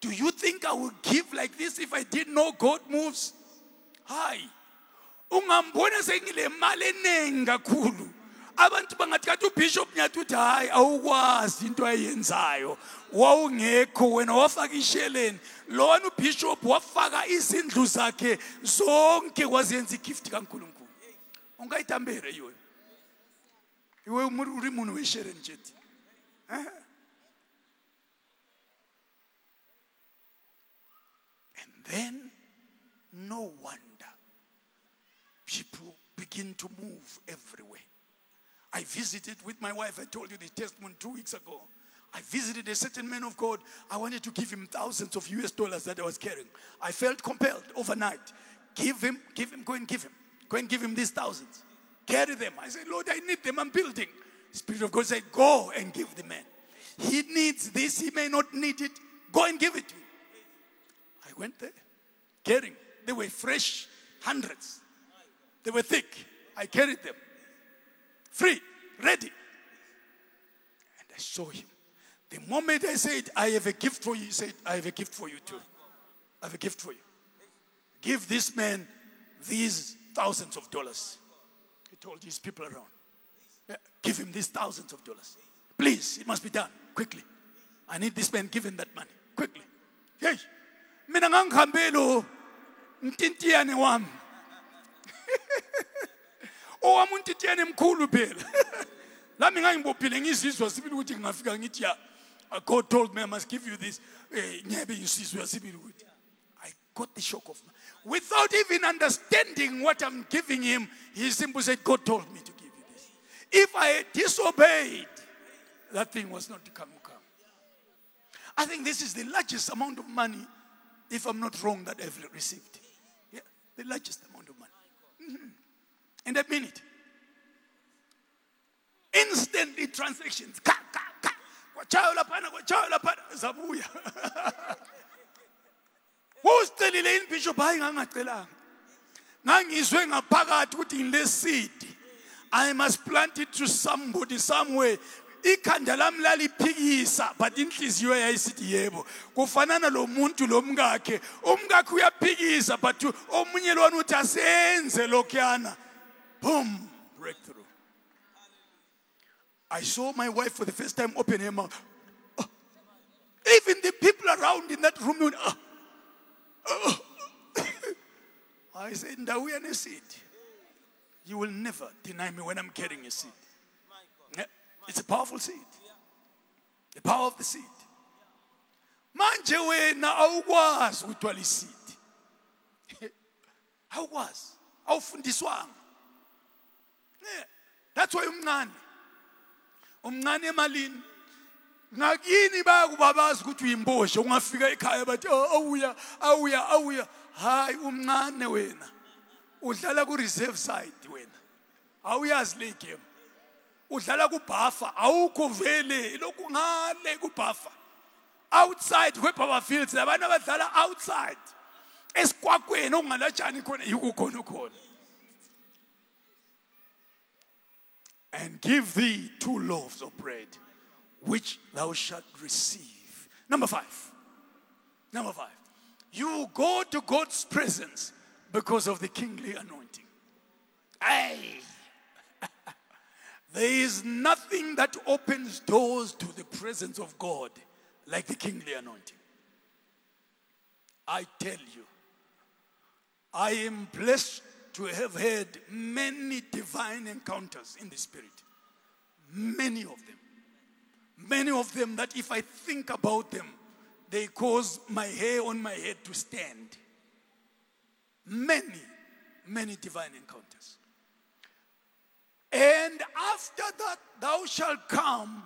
[SPEAKER 2] Do you think I would give like this if I didn't know God moves? Hayi. Ungambona sengile mali eningi kakhulu. Abantu bangathi kathi uBishop nyathi uthi hayi awukwazi into ayenzayo. Wawungekho wena wafaka isheleni. Lona uBishop wafaka izindlu zakhe zonke kwaziyenza igift kaNkulunkulu. Ungayithambere yona. Iwe uri munhu weshere chete eh? and then no wonder people begin to move everywhere i visited with my wife i told you the testimony two weeks ago I visited a certain man of God. I wanted to give him thousands of US dollars that I was carrying. I felt compelled overnight. Give him, give him, go and give him. Go and give him these thousands. Carry them. I said, Lord, I need them. I'm building. Spirit of God said, Go and give the man. He needs this. He may not need it. Go and give it to him. I went there, carrying. They were fresh, hundreds. They were thick. I carried them. Free, ready. And I saw him. The moment I said, I have a gift for you, he said, I have a gift for you too. I have a gift for you. Give this man these thousands of dollars. Told his people around. "Yeah, give him these thousands of dollars. Please, it must be done quickly. I need this man given that money quickly. Hey, mina ngangihambelo mtintiyane wami. Owami untintiyane mkhulu phela. lami ngangibophile ngizizwa sibili ukuthi ngingafika ngithi god told me i must give you this Eh, ngiyabe yisizwe sibili got the shock of without even understanding what i'm giving him he simply said god told me to give you this. If i disobeyed that thing was not to come come. I think this is the largest amount of money if i'm not wrong that i've received. Yeah the largest amount of money. Mhm. in a minute. Instantly transactions. Ka ka ka. Zabuya usicelile yini bishop hayi ngangacelanga ngangizwe ngaphakathi ukuthi ngile seed i must plant it to somebody somewhere ikhanda lami laliphikisa but inhliziyo yayisithi yebo kufanana lo muntu lo mkakhe umkakhe uyaphikisa but omunye lona uthi asenze lokhuyana boom breakthrough I saw my wife for the first time open her mouth. Oh. Even the people around in that room, "Ah." Oh. I said, Ndawuya ne seed. You will never deny me when I'm carrying a seed. It's a powerful seed. The power of the seed. Manje wena awukwazi ukuthwala iseed. Awukwazi. Awufundiswanga. That's why umncane umncane emalini ngakini bayakubabazi ukuthi uyimboshe ungafika ekhaya bathi "Oh, awuya awuya awuya. Hayi umncane wena. Udlala ku reserve side wena. Awuyazi le game. Udlala kubhafa awukho vele. Lokhu ngale kubhafa outside kweBaba Fields labantu abadlala outside. Esikwakweni okungalatshani khona yikukhona khona and give thee two loaves of bread, which thou shalt receive. Number five. Number five. You go to God's presence because of the kingly anointing. Hey. there is nothing that opens doors to the presence of God like the kingly anointing. I tell you, I am blessed to have had many divine encounters in the spirit. Many of them. Many of them that if I think about them, they cause my hair on my head to stand. Many, many divine encounters. And after that, thou shalt come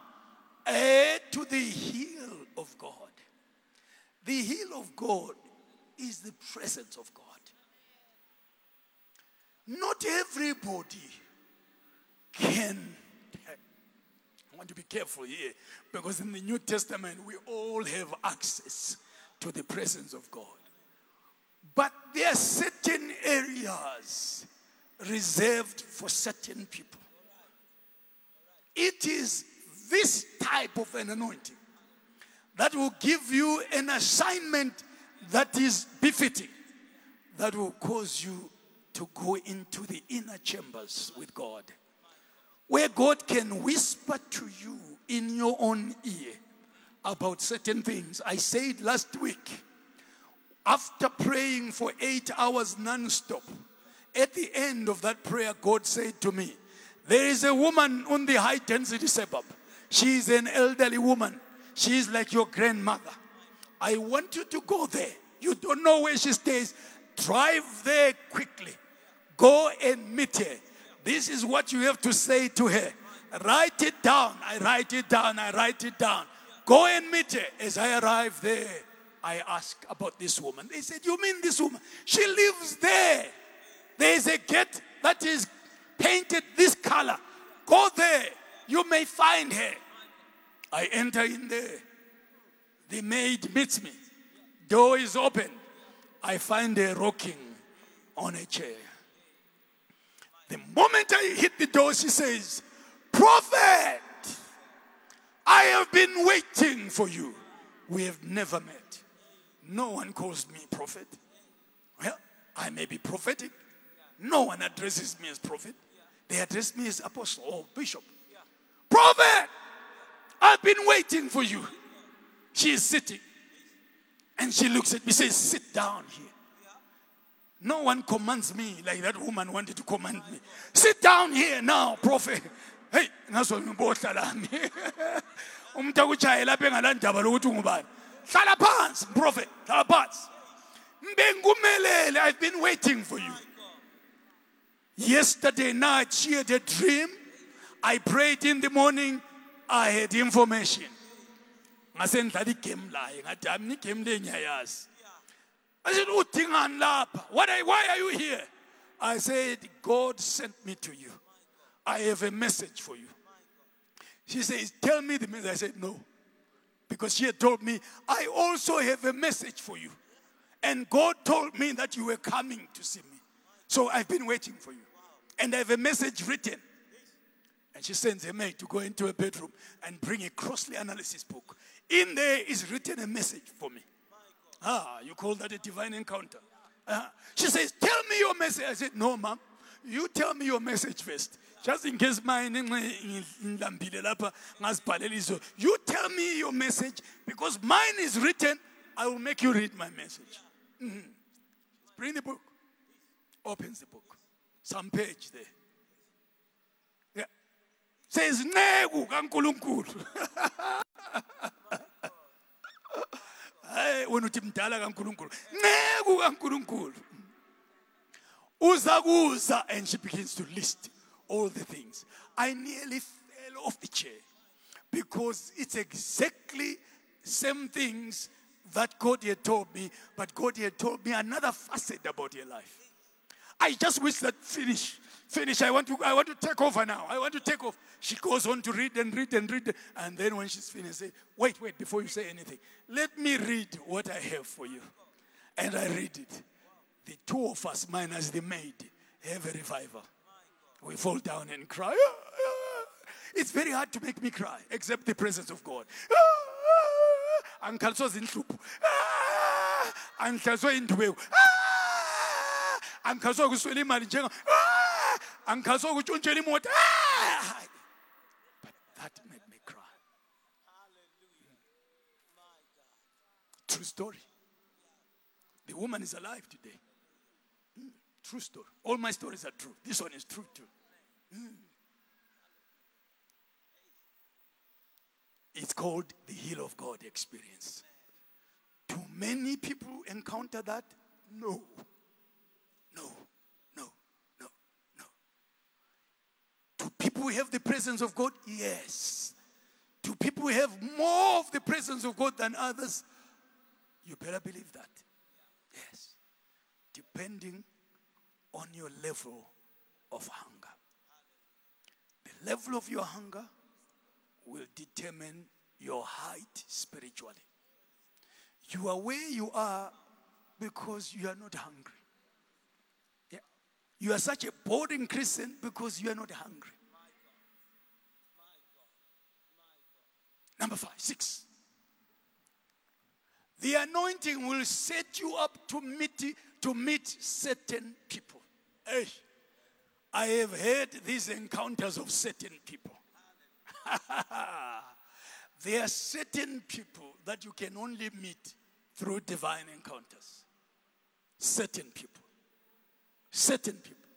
[SPEAKER 2] eh, to the hill of God. The hill of God is the presence of God. Not everybody can. Want to be careful here because in the New Testament we all have access to the presence of God. But there are certain areas reserved for certain people. It is this type of an anointing that will give you an assignment that is befitting, that will cause you to go into the inner chambers with God, where God can whisper to you in your own ear about certain things. I said last week, after praying for eight hours non-stop, at the end of that prayer, God said to me, There is a woman on the high density suburb. She is an elderly woman. She is like your grandmother. I want you to go there. You don't know where she stays. Drive there quickly. Go and meet her. This is what you have to say to her. Write it down. I write it down. I write it down. Go and meet her. As I arrive there, I ask about this woman. They said, You mean this woman? She lives there. There is a gate that is painted this color. Go there. You may find her. I enter in there. The maid meets me. Door is open. I find her rocking on a chair. The moment I hit the door, she says, Prophet, I have been waiting for you. We have never met. No one calls me prophet. Well, I may be prophetic. No one addresses me as prophet. They address me as apostle or bishop. Prophet, I've been waiting for you. She is sitting. And she looks at me, says, Sit down here. No one commands me like that woman wanted to command me. Sit down here now, prophet. heyi ngaso ngibohla lami. Umuntu akujaye lapha engalandaba lokuthi ungubani hlala phansi prophet hlala phansi. Bengumelele i've been waiting for you. Yesterday night she had a dream. I prayed in the morning. I had information. Ngase ngidlala igame laye ngathi ami igame le ngiyayazi I said, oh, udingani lapha what are, why are you here? I said god sent me to you. I have a message for you. She says tell me the message. I said no. Because she had told me i also have a message for you. And god told me that you were coming to see me. So i've been waiting for you. And i have a message written. And she sends a maid to go into a bedroom and bring a Croxley analysis book. In there is written a message for me. Ah, you call that a divine encounter. Uh, she says, Tell me your message. I said, No, ma'am. You tell me your message first. Just in case mine. You tell me your message because mine is written. I will make you read my message. Mhm. Bring the book. Opens the book. Some page there. Yeah. Says nceku kaNkuluNkulu. Hey wena uthi mdala kaNkuluNkulu. Nceku kaNkuluNkulu. Uzakuza and she begins to list all the things. I nearly fell off the chair because it's exactly same things that God had told me, but God had told me another facet about your life. I just wish that finish. Finish. I want to I want to take over now. I want to take off. She goes on to read and read and read. And then when she's finished, say, wait, wait, before you say anything. Let me read what I have for you. And I read it. The two of us, minus the maid, have a revival. We fall down and cry. Ah, ah. It's very hard to make me cry, except the presence of God. Ah, Angikhalswa zinhlupho. Angikhalswa indubeku. Angikhalswa ukuswela imali njenga. But that made me cry. True story. The woman is alive today. Mm, True story. All my stories are true. This one is true too. Mm. It's called the Hill of God experience. Do many people encounter that? No. No. No. No. Do people have the presence of God? Yes. Do people have more of the presence of God than others? You better believe that. Yes. Depending on your level of hunger. The level of your hunger will determine your height spiritually. You are where you are because you are not hungry. Yeah. You are such a boring Christian because you are not hungry. Number five, six. The anointing will set you up to meet to meet certain people. Hey, I have had these encounters of certain people. there are certain people that you can only meet through divine encounters. Certain people. Certain people.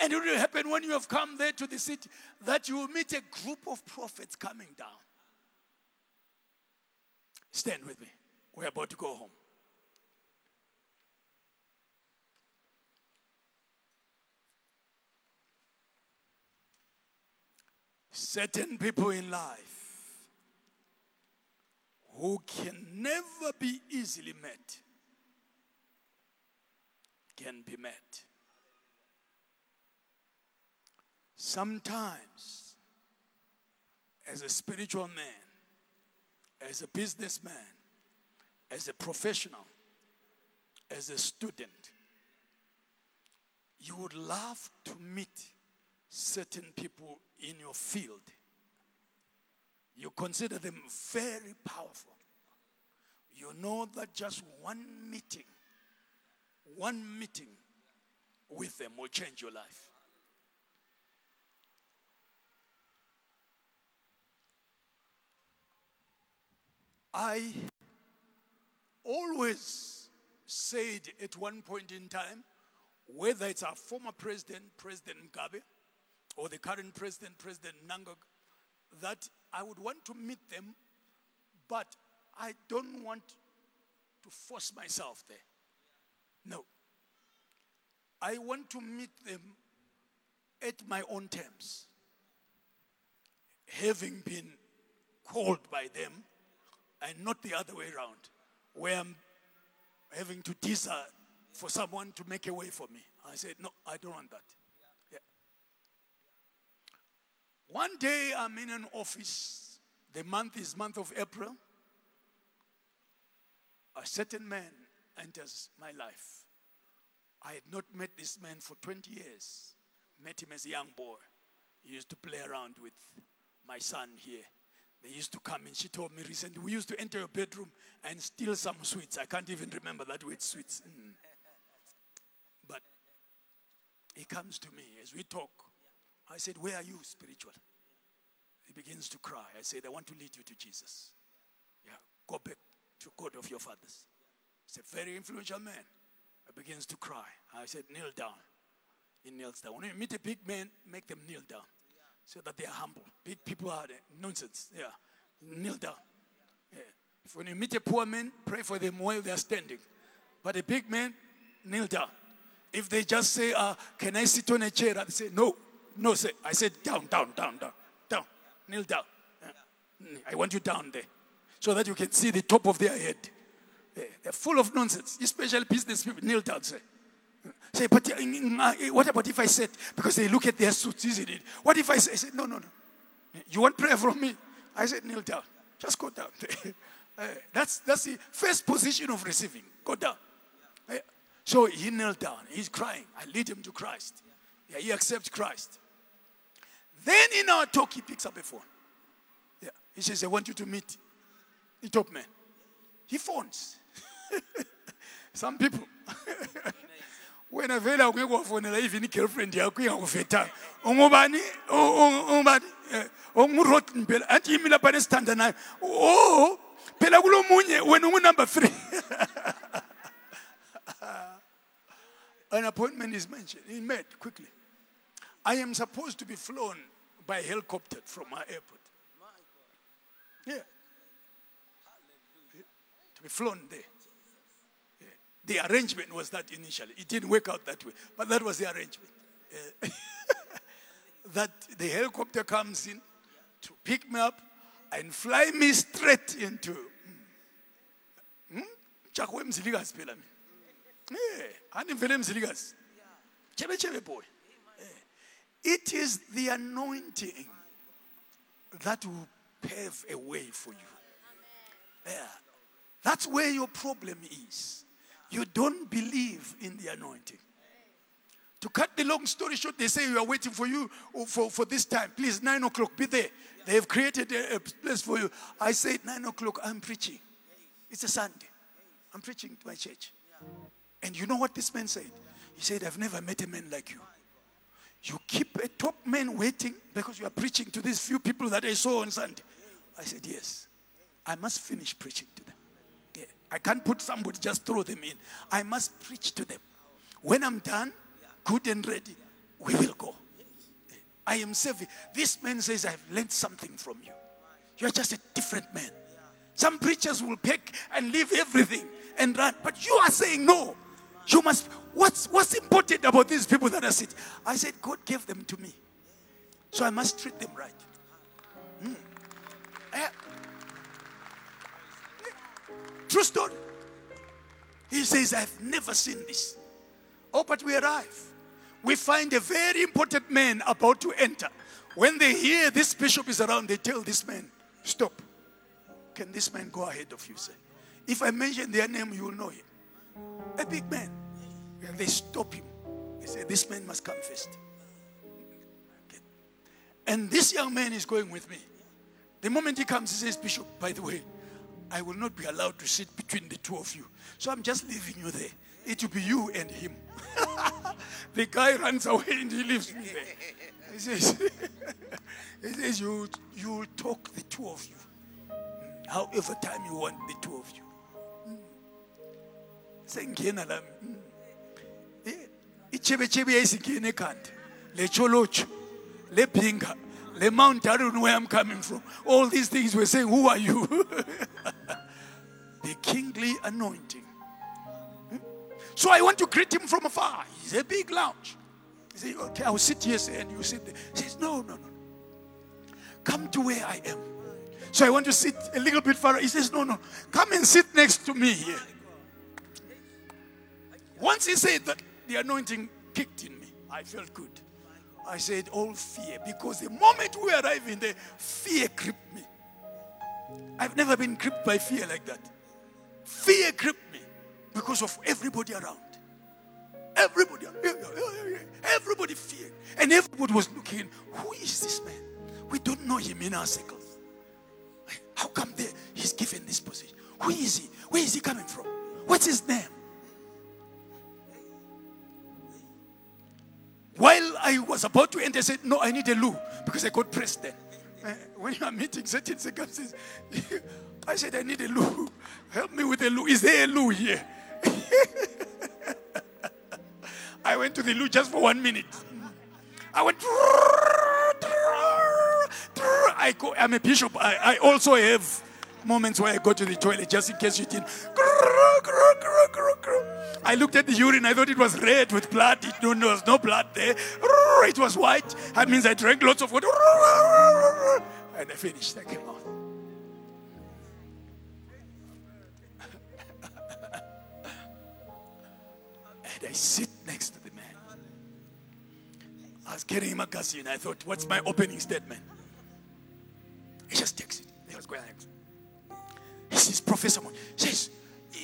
[SPEAKER 2] And it will happen when you have come there to the city that you will meet a group of prophets coming down. Stand with me. We're about to go home. Certain people in life who can never be easily met can be met. Sometimes, as a spiritual man, as a businessman, as a professional, as a student, you would love to meet certain people in your field. You consider them very powerful. You know that just one meeting, one meeting with them will change your life. I always said at one point in time, whether it's our former president, President Mugabe, or the current president, President Mnangagwa, that I would want to meet them, but I don't want to force myself there. No. I want to meet them at my own terms, having been called by them and not the other way around, where I'm having to desire for someone to make a way for me. I said, No, I don't want that. Yeah. One day I'm in an office, the month is month of April. A certain man enters my life. I had not met this man for 20 years. Met him as a young boy. He used to play around with my son here. They used to come and she told me recently, we used to enter your bedroom and steal some sweets. I can't even remember that word, sweets. Mm. But he comes to me as we talk. I said, Where are you spiritual? He begins to cry. I said, I want to lead you to Jesus. Yeah, go back to God of your fathers. He's a very influential man. He begins to cry. I said, Kneel down. He kneels down. When you meet a big man, make them kneel down so that they are humble. Big people are nonsense. Yeah. Kneel down. Yeah. If when you meet a poor man, pray for them while they are standing. But a big man, kneel down. If they just say, uh, Can I sit on a chair? I say, No, no, say. I said, Down, down, down, down, down. Kneel down. Yeah. I want you down there so that you can see the top of their head. Yeah. They're full of nonsense, especially business people. Kneel down, say. Say, but uh, uh, what about if I said, because they look at their suits, isn't it? What if I, say, I said, no, no, no. You want prayer from me? I said, kneel down. Just go down. uh, that's, that's the first position of receiving. Go down. So he knelt down. He's crying. I lead him to Christ. Yeah, he accepts Christ. Then in our talk, he picks up a phone. Yeah, he says, I want you to meet the top man. He phones. Some people. wena vele awungeke wafonela even i-girlfriend yakho ingakufethanga ungubani? Ungubani? Eh, Ungurot phela athi yimi lapha nesithanda nayo o oh, phela kulo munye wena ungunumber three. An appointment is mentioned he met quickly. I am supposed to be flown by helicopter from our airport. Yeah. To be flown there the arrangement was that initially. It didn't work out that way, but that was the arrangement. Uh, that the helicopter comes in to pick me up and fly me straight into. Chakwe mzilikazi phela. Eh. Chebe chebe boy. It is the anointing that will pave a way for you. Yeah. That's where your problem is. You don't believe in the anointing. To cut the long story short, they say we are waiting for you for, for this time. Please, nine o'clock, be there. They have created a, a place for you. I said, nine o'clock, I'm preaching. It's a Sunday. I'm preaching to my church. And you know what this man said? He said, I've never met a man like you. You keep a top man waiting because you are preaching to these few people that I saw on Sunday. I said, Yes. I must finish preaching to them. I can't put somebody, just throw them in. I must preach to them. When I'm done, good and ready, we will go. I am saving. This man says, I've learned something from you. You're just a different man. Some preachers will pick and leave everything and run. But you are saying, no. You must. What's, what's important about these people that are sitting? I said, God gave them to me. So I must treat them right. Mm. Eh. True story. He says, I've never seen this. Oh, but we arrive. We find a very important man about to enter. When they hear this bishop is around, they tell this man, Stop. Can this man go ahead of you, sir? If I mention their name, you will know him. A big man. And they stop him. They say, This man must come first. Okay. And this young man is going with me. The moment he comes, he says, Bishop, by the way, I will not be allowed to sit between the two of you. So I'm just leaving you there. It will be you and him. the guy runs away and he leaves me there. He says, he says you, you talk the two of you. However time you want the two of you. Hmm. sengena la hmm. eh, ichebechebe yayisingena ekhanda lecholotsho Lepinga, Le Mount, know where I'm coming from. All these things were saying, Who are you? the kingly anointing. Hmm? So I want to greet him from afar. He's a big lounge. He said, Okay, I'll sit here and you sit there. He says, No, no, no. Come to where I am. So I want to sit a little bit further. He says, No, no. Come and sit next to me here. Once he said that, the anointing kicked in me. I felt good. I said, All fear. Because the moment we arrived in there, fear gripped me. I've never been gripped by fear like that. Fear gripped me because of everybody around. Everybody, everybody feared. And everybody was looking, who is this man? We don't know him in our circles. How come there he's given this position? Who is he? Where is he coming from? What's his name? While I was about to enter, I said, No, I need a loo because I got pressed then. Uh, when you are meeting certain circumstances, I said, I need a loo. Help me with a loo. Is there a loo here? I went to the loo just for one minute. I went. I go, I'm a bishop. I, I also have moments where I go to the toilet just in case you didn't. I looked at the urine. I thought it was red with blood. It, no, there was no blood there. It was white. That means I drank lots of water. And I finished. I came out. and I sit next to the man. I was carrying a magazine. I thought, what's my opening statement? He just takes it. He he says, Professor Moon. says,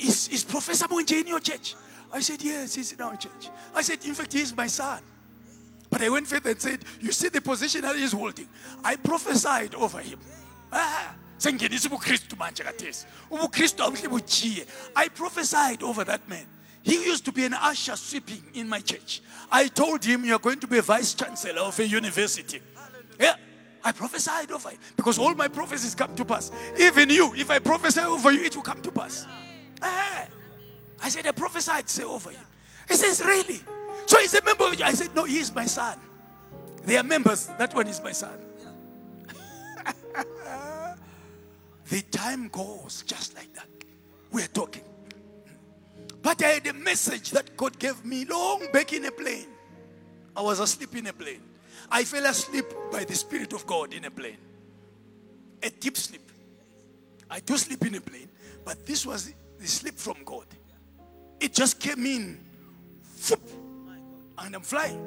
[SPEAKER 2] is, is Professor Monje in your church? I said, Yes, he's in our church. I said, In fact, he's my son. But I went further and said, You see the position that he's holding. I prophesied over him. Ah, I prophesied over that man. He used to be an usher sweeping in my church. I told him, You're going to be a vice chancellor of a university. Yeah. I prophesied over him because all my prophecies come to pass. Even you, if I prophesy over you, it will come to pass. Ah. I said, I prophesied, say over him. He says, Really? So he's a member of you. I said, No, he is my son. They are members. That one is my son. the time goes just like that. We're talking. But I had a message that God gave me long back in a plane. I was asleep in a plane. I fell asleep by the Spirit of God in a plane. A deep sleep. I do sleep in a plane, but this was the sleep from God. It just came in. And I'm flying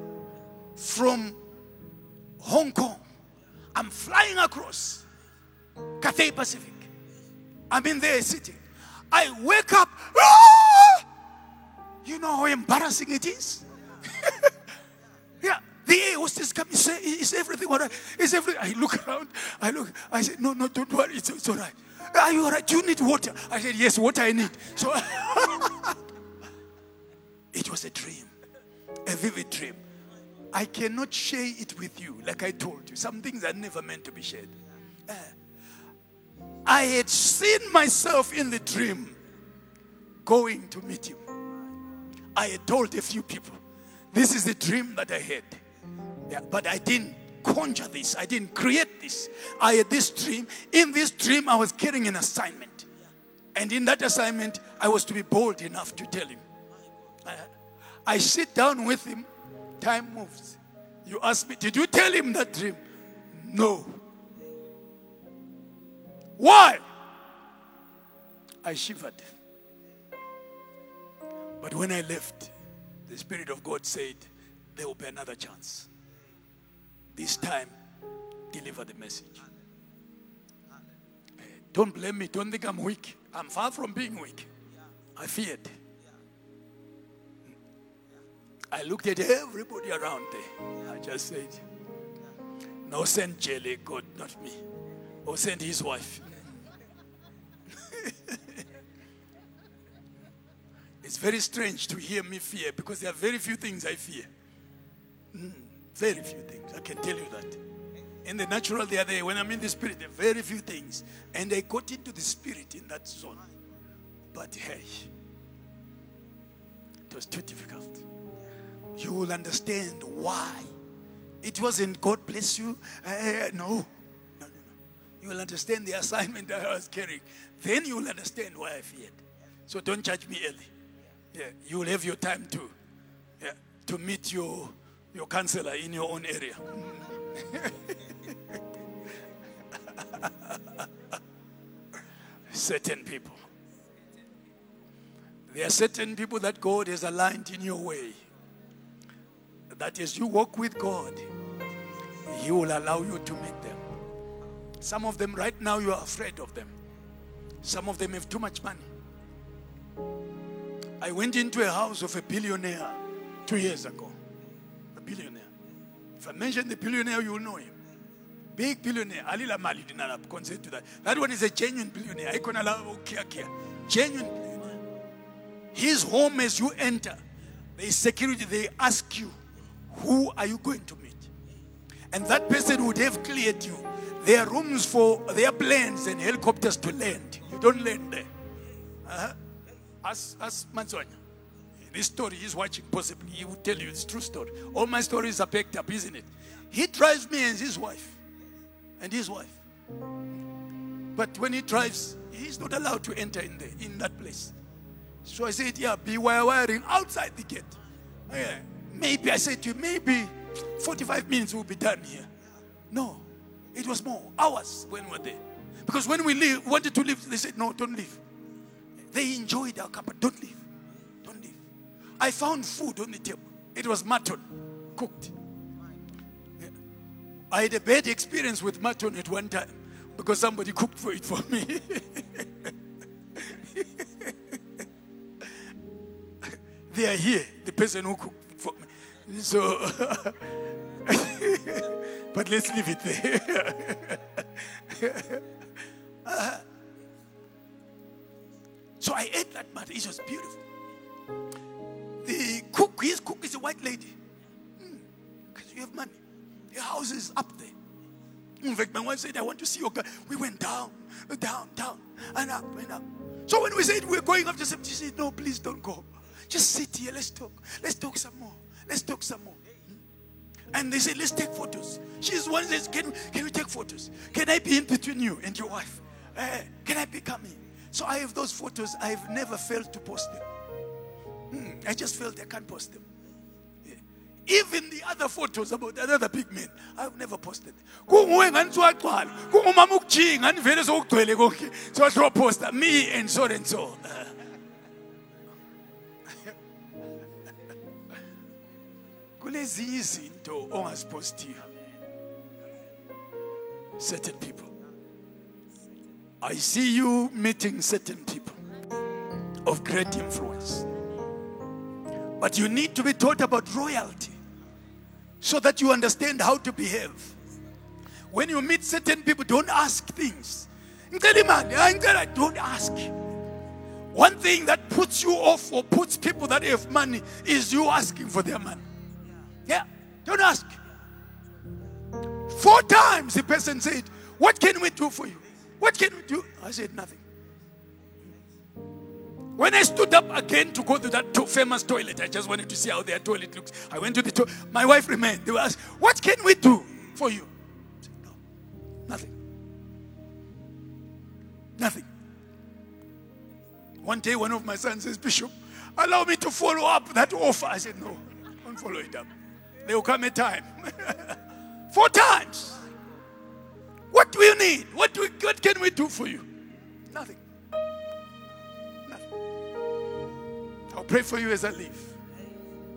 [SPEAKER 2] from Hong Kong. I'm flying across Cathay Pacific. I'm in there sitting. I wake up. Ah! You know how embarrassing it is? yeah. The air hostess comes say, Is everything all right? Is everything? I look around. I look. I said, No, no, don't worry. It's, it's all right. Are you all right? Do you need water? I said, Yes, water I need. So it was a dream, a vivid dream. I cannot share it with you, like I told you. Some things are never meant to be shared. Uh, I had seen myself in the dream going to meet him. I had told a few people, This is the dream that I had. Yeah, but I didn't conjure this, I didn't create this. I had this dream. In this dream, I was carrying an assignment. And in that assignment, I was to be bold enough to tell him. I, sit down with him, time moves. You ask me, Did you tell him that dream? No. Why? I shivered. But when I left, the Spirit of God said, There will be another chance. This time, deliver the message. Eh, don't blame me. Don't think I'm weak. I'm far from being weak. I feared. I looked at everybody around there. I just said, No, send Jelly, God, not me. Or send his wife. it's very strange to hear me fear because there are very few things I fear. Mm, very few things. I can tell you that. In the natural, they are. When I'm in the spirit, there are very few things. And I got into the spirit in that zone. But hey, it was too difficult you will understand why It wasn't God bless you. Uh, no. No, no, no. You will understand the assignment that I was carrying. Then you will understand why I feared. So don't judge me early. Yeah, you will have your time to, yeah, to meet your, your counselor in your own area. certain people. There are certain people that God has aligned in your way. That as you walk with God, He will allow you to meet them. Some of them, right now, you are afraid of them. Some of them have too much money. I went into a house of a billionaire two years ago. A billionaire. If I mention the billionaire, you will know him. Big billionaire. Alila Mali not consent to that. That one is a genuine billionaire. I can allow oh, care. Genuine billionaire. His home as you enter, there is security. They ask you, who are you going to meet? And that person would have cleared you. There are rooms for their planes and helicopters to land. You don't land there. Uh-huh. As, as Mansonya. This story he's watching, possibly. He will tell you it's true story. All my stories are packed up, isn't it? He drives me and his wife. And his wife. But when he drives, he's not allowed to enter in there, in that place. So I said, Yeah, be wiring outside the gate. Yeah. Maybe I said to you, maybe 45 minutes will be done here. No, it was more hours when we were there. Because when we leave, wanted to leave, they said, No, don't leave. They enjoyed our company. Don't leave. Don't leave. I found food on the table. It was mutton cooked. Yeah. I had a bad experience with mutton at one time because somebody cooked for it for me. they are here, the person who cooked. So, but let's leave it there. Uh, so I ate that mutton. It was beautiful. The cook, his cook is a white lady. Because you have money. The house is up there. In fact, my wife said, I want to see your guy. We went down, down, down, and up, and up. So when we said we're going up she said, No, please don't go. Just sit here. Let's talk. Let's talk some more. Let's talk some more. And they said, Let's take photos. She's one says, Can, can we take photos? Can I be in between you and your wife? Uh, can I be coming? So I have those photos. I've never failed to post them. Hmm, I just felt I can't post them. Even the other photos about another big man, I've never posted. kunguwe ngani siwagcwala kungumama ukujinga ngani vele sokugcwele konke siwasho posta me and so and so kulezinye izinto ongazipostiyo certain people I see you meeting certain people of great influence. But you need to be taught about royalty so that you understand how to behave. When you meet certain people, don't ask things. Don't ask. One thing that puts you off or puts people that have money is you asking for their money. Yeah, don't ask. Four times the person said, What can we do for you? What can we do? I said, Nothing. When I stood up again to go to that to- famous toilet, I just wanted to see how their toilet looks. I went to the toilet. My wife remained. They were asked, What can we do for you? I said, No, nothing. Nothing. One day, one of my sons says, Bishop, allow me to follow up that offer. I said, No, don't follow it up. There will come a time. Four times. What do you need? What, do we, what can we do for you? Nothing. Nothing. I'll pray for you as I leave.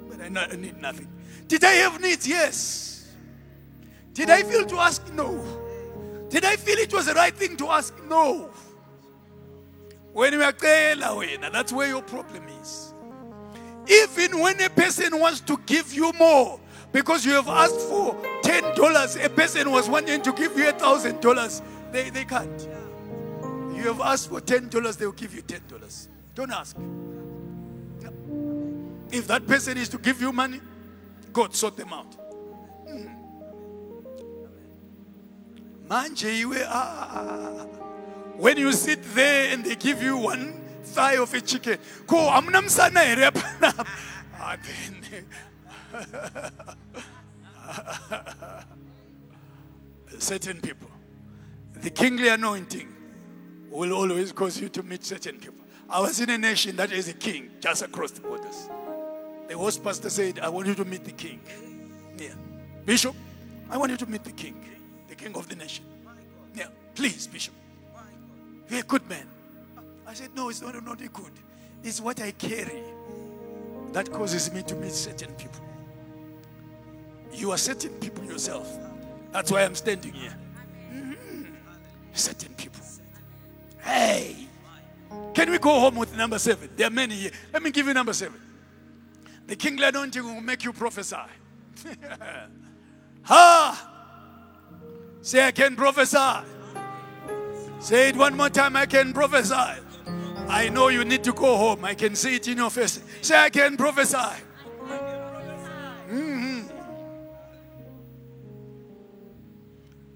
[SPEAKER 2] But I, not, I need nothing. Did I have needs? Yes. Did I feel to ask? No. Did I feel it was the right thing to ask? No. When we are that's where your problem is. Even when a person wants to give you more because you have asked for $10, a person was wanting to give you $1,000, they, they can't. You have asked for $10, they will give you $10. Don't ask. If that person is to give you money, God sort them out. Manje iwe, ah. ah, ah, ah when you sit there and they give you one thigh of a chicken, ko amna msana certain people. The kingly anointing will always cause you to meet certain people. I was in a nation that is a king just across the borders. The host pastor said, I want you to meet the king. Yeah. Bishop, I want you to meet the king, the king of the nation. Yeah. Please, Bishop. You're a good man. I said, No, it's not, not a good. It's what I carry that causes me to meet certain people. You are certain people yourself. That's why I'm standing here. Mhm. Certain people. Hey, can we go home with number seven? There are many here. Let me give you number seven. The kingly anointing will make you prophesy. ha! Say, I can prophesy. Say it one more time. I can prophesy. I know you need to go home. I can see it in your face. Say, I can prophesy.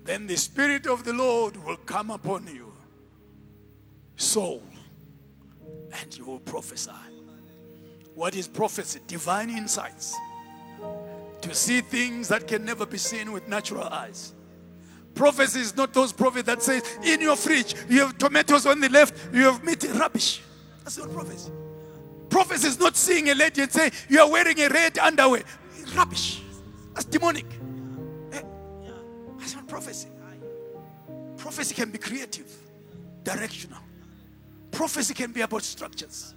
[SPEAKER 2] Then the Spirit of the Lord will come upon you, Saul, and you will prophesy. What is prophecy? Divine insights. To see things that can never be seen with natural eyes. Prophecy is not those prophets that say, in your fridge, you have tomatoes on the left, you have meat rubbish. That's not prophecy. Prophecy is not seeing a lady and say, you are wearing a red underwear. Rubbish. That's demonic. Prophecy. Prophecy can be creative, directional. Prophecy can be about structures.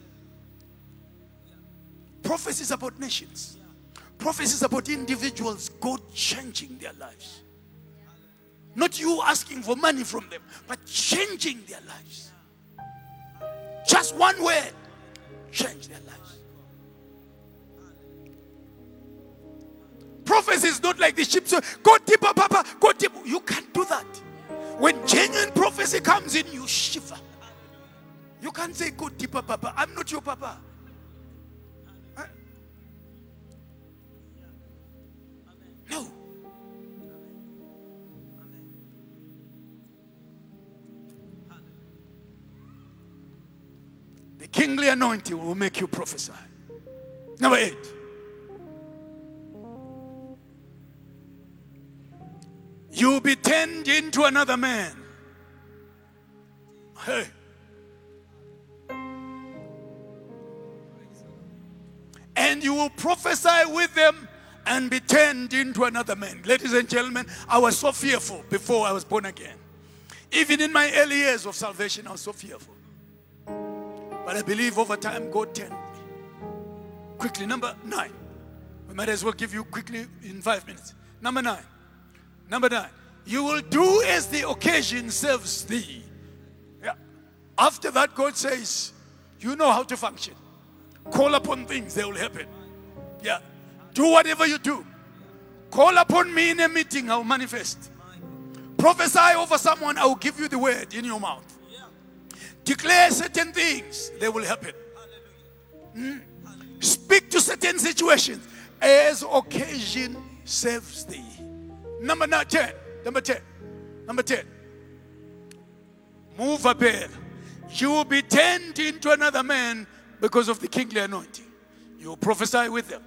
[SPEAKER 2] Prophecy is about nations. Prophecy is about individuals, God changing their lives. Not you asking for money from them, but changing their lives. Just one word, change their lives. Prophecy is not like the sheep So go deeper, Papa, go deeper. You can't do that. When genuine prophecy comes in, you shiver. You can't say, go deeper, Papa. I'm not your Papa. No. The kingly anointing will make you prophesy. Number eight. You'll be turned into another man. Hey. And you will prophesy with them and be turned into another man. Ladies and gentlemen, I was so fearful before I was born again. Even in my early years of salvation, I was so fearful. But I believe over time God turned me. Quickly, number nine. We might as well give you quickly in five minutes. Number nine. Number nine. You will do as the occasion serves thee. Yeah. After that, God says, You know how to function. Call upon things, they will happen. Yeah. Do whatever you do. Call upon me in a meeting, I'll manifest. Prophesy over someone, I will give you the word in your mouth. Declare certain things, they will happen. Mm. Speak to certain situations as occasion serves thee. Number nine, 10. Number 10. Number 10. Move a bed. You will be turned into another man because of the kingly anointing. You will prophesy with them,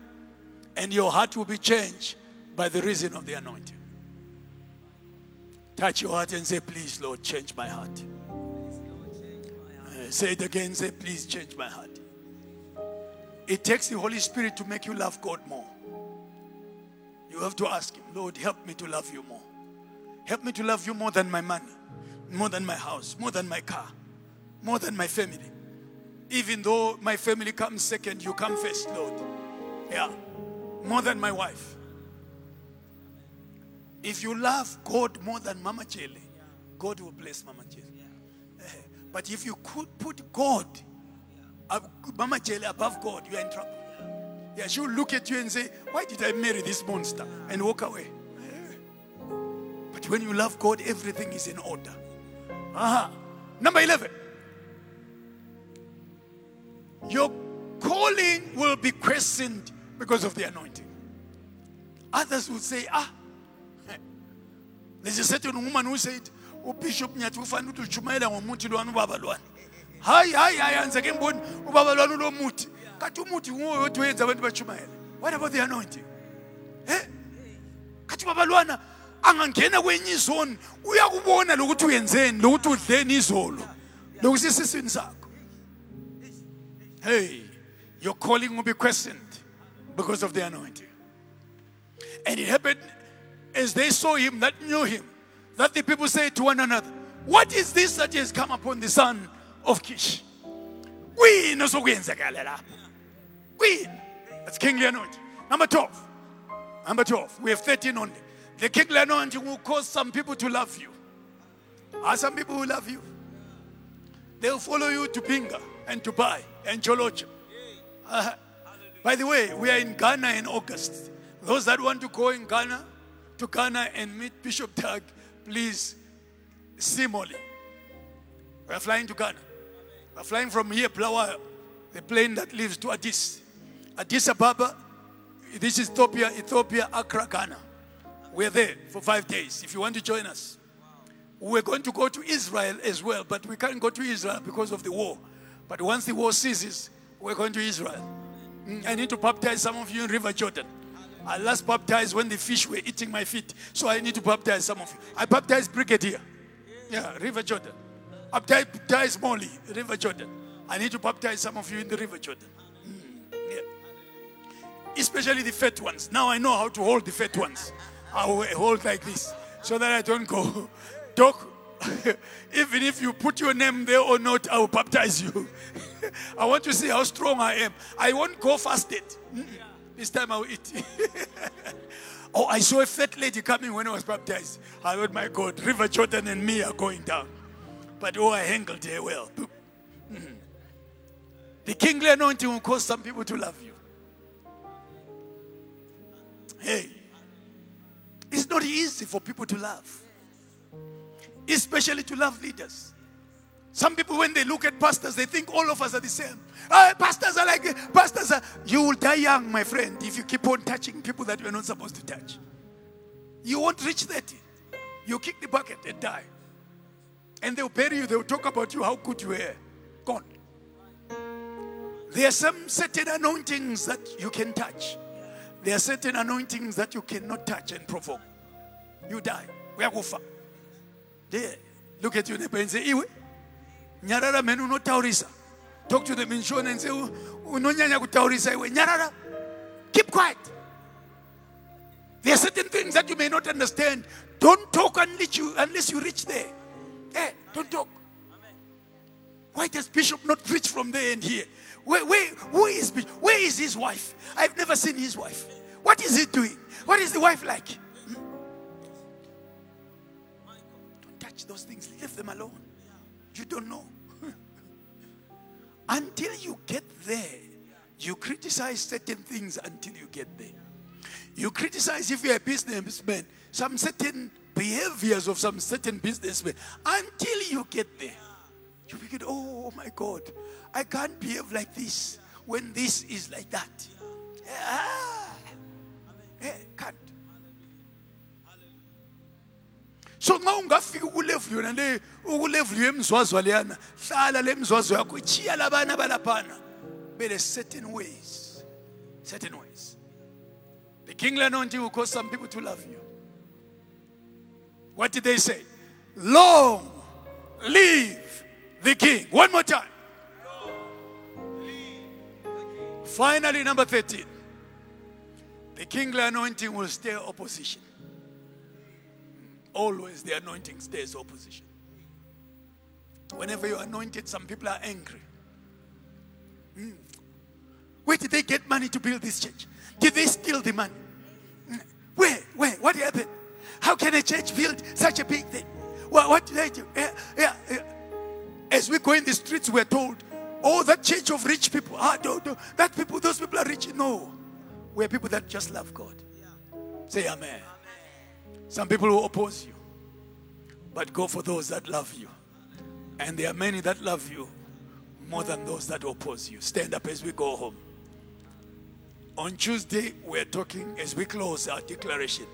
[SPEAKER 2] and your heart will be changed by the reason of the anointing. Touch your heart and say, Please, Lord, change my heart. Uh, say it again, say, Please change my heart. It takes the Holy Spirit to make you love God more. You have to ask Him, Lord, help me to love you more. Help me to love you more than my money, more than my house, more than my car, more than my family. Even though my family comes second, you come first, Lord. Yeah, more than my wife. If you love God more than Mama Chele, God will bless Mama Chele. But if you could put God, Mama Chele above God, you are in trouble. Yeah, she'll look at you and say, Why did I marry this monster? And walk away. But when you love God, everything is in order. Aha. Number 11. Your calling will be questioned because of the anointing. Others will say, Ah, there's a certain woman who said, uBishop nyathi ufanele ukuthi ujumayela ngomuthi lwani ubaba lwani. Hayi. Kanti umuthi nguwo wenza abantu bajumayela. What about the anointing? Eh? uthi babalwana angangena kwenye izoni uyakubona lokuthi uyenzeni lokuthi udleni izolo lokuthi siswini sakho hey your calling will be questioned because of the anointing and it happened as they saw him that knew him that the people said to one another what is this that has come upon the son of kish kuyini osokwenzakala lapha. Kuyini that's kingly anointing number 12 number 12 we have 13 only. The kingly anointing will cause some people to love you. Are some people who love you. They'll follow you to pinga and buy and cholocha uh, by the way we are in ghana in august. Those that want to go in ghana to ghana and meet bishop Dag please see molly. We are flying to ghana we're flying from here, Blawa, the plane that leaves to Addis. Addis Ababa, this is Ethiopia, Ethiopia, Accra, Ghana. We're there for five days. If you want to join us, we're going to go to Israel as well, but we can't go to Israel because of the war. But once the war ceases, we're going to Israel. Mm, I need to baptize some of you in River Jordan. I last baptized when the fish were eating my feet, so I need to baptize some of you. I baptized Brigadier. Yeah, River Jordan. I baptized Molly, River Jordan. I need to baptize some of you in the River Jordan. Mm, yeah. Especially the fat ones. Now I know how to hold the fat ones. I will hold like this so that I don't go. Doc, even if you put your name there or not, I will baptize you. I want to see how strong I am. I won't go fasted. Mm, This time I will eat. oh, I saw a fat lady coming when I was baptized. I thought, my God, River Jordan and me are going down. But oh, I her well. Mhm. The kingly anointing will cause some people to love you. Hey, it's not easy for people to love, especially to love leaders. Some people, when they look at pastors, they think all of us are the same. Ah, pastors are like, pastors are. You will die young, my friend, if you keep on touching people that you're not supposed to touch. You won't reach 30. You kick the bucket and die. And they'll bury you, they'll talk about you, how good you were. Gone. There are some certain anointings that you can touch. There are certain anointings that you cannot touch and provoke. You die. We are Uyakufa. There. Look at your neighbor and say, Iwe. Nyarara menu no taurisa. Talk to them in Shona and say, "U- unonyanya kutaurisa iwe. Nyarara. Keep quiet. There are certain things that you may not understand. Don't talk unless you, unless you reach there. Hey, don't talk. Why does Bishop not preach from there and here? Where, where, who is? Where is his wife? I've never seen his wife. What is he doing? What is the wife like? Hmm? Don't touch those things. Leave them alone. You don't know. until you get there, you criticize certain things until you get there. You criticize if you're a businessman, some certain behaviors of some certain businessmen until you get there. You begin, oh my God, I can't behave like this when this is like that. Ah, eh, can't. so nxa ungafika kulevel yona le ukulevel yemzwazwa leyana hlala le mzwazwa yakho ichiya labana balaphana bele certain ways certain ways the kingly anointing will cause some people to love you what did they say long live the king one more time finally number 13 the kingly anointing will stir opposition always the anointing stirs opposition. Whenever you're anointed, some people are angry. Mm. Where did they get money to build this church? Did they steal the money? Mm. Where? Where? What happened? How can a church build such a big thing? What, did they do? Yeah, yeah, yeah. As we go in the streets, we're told, oh, that church of rich people. Ah, no, no. That people, those people are rich. No. We're people that just love God. Say amen. Some people will oppose you, but go for those that love you. And there are many that love you more than those that oppose you. Stand up as we go home. On Tuesday, we're talking, as we close our declaration,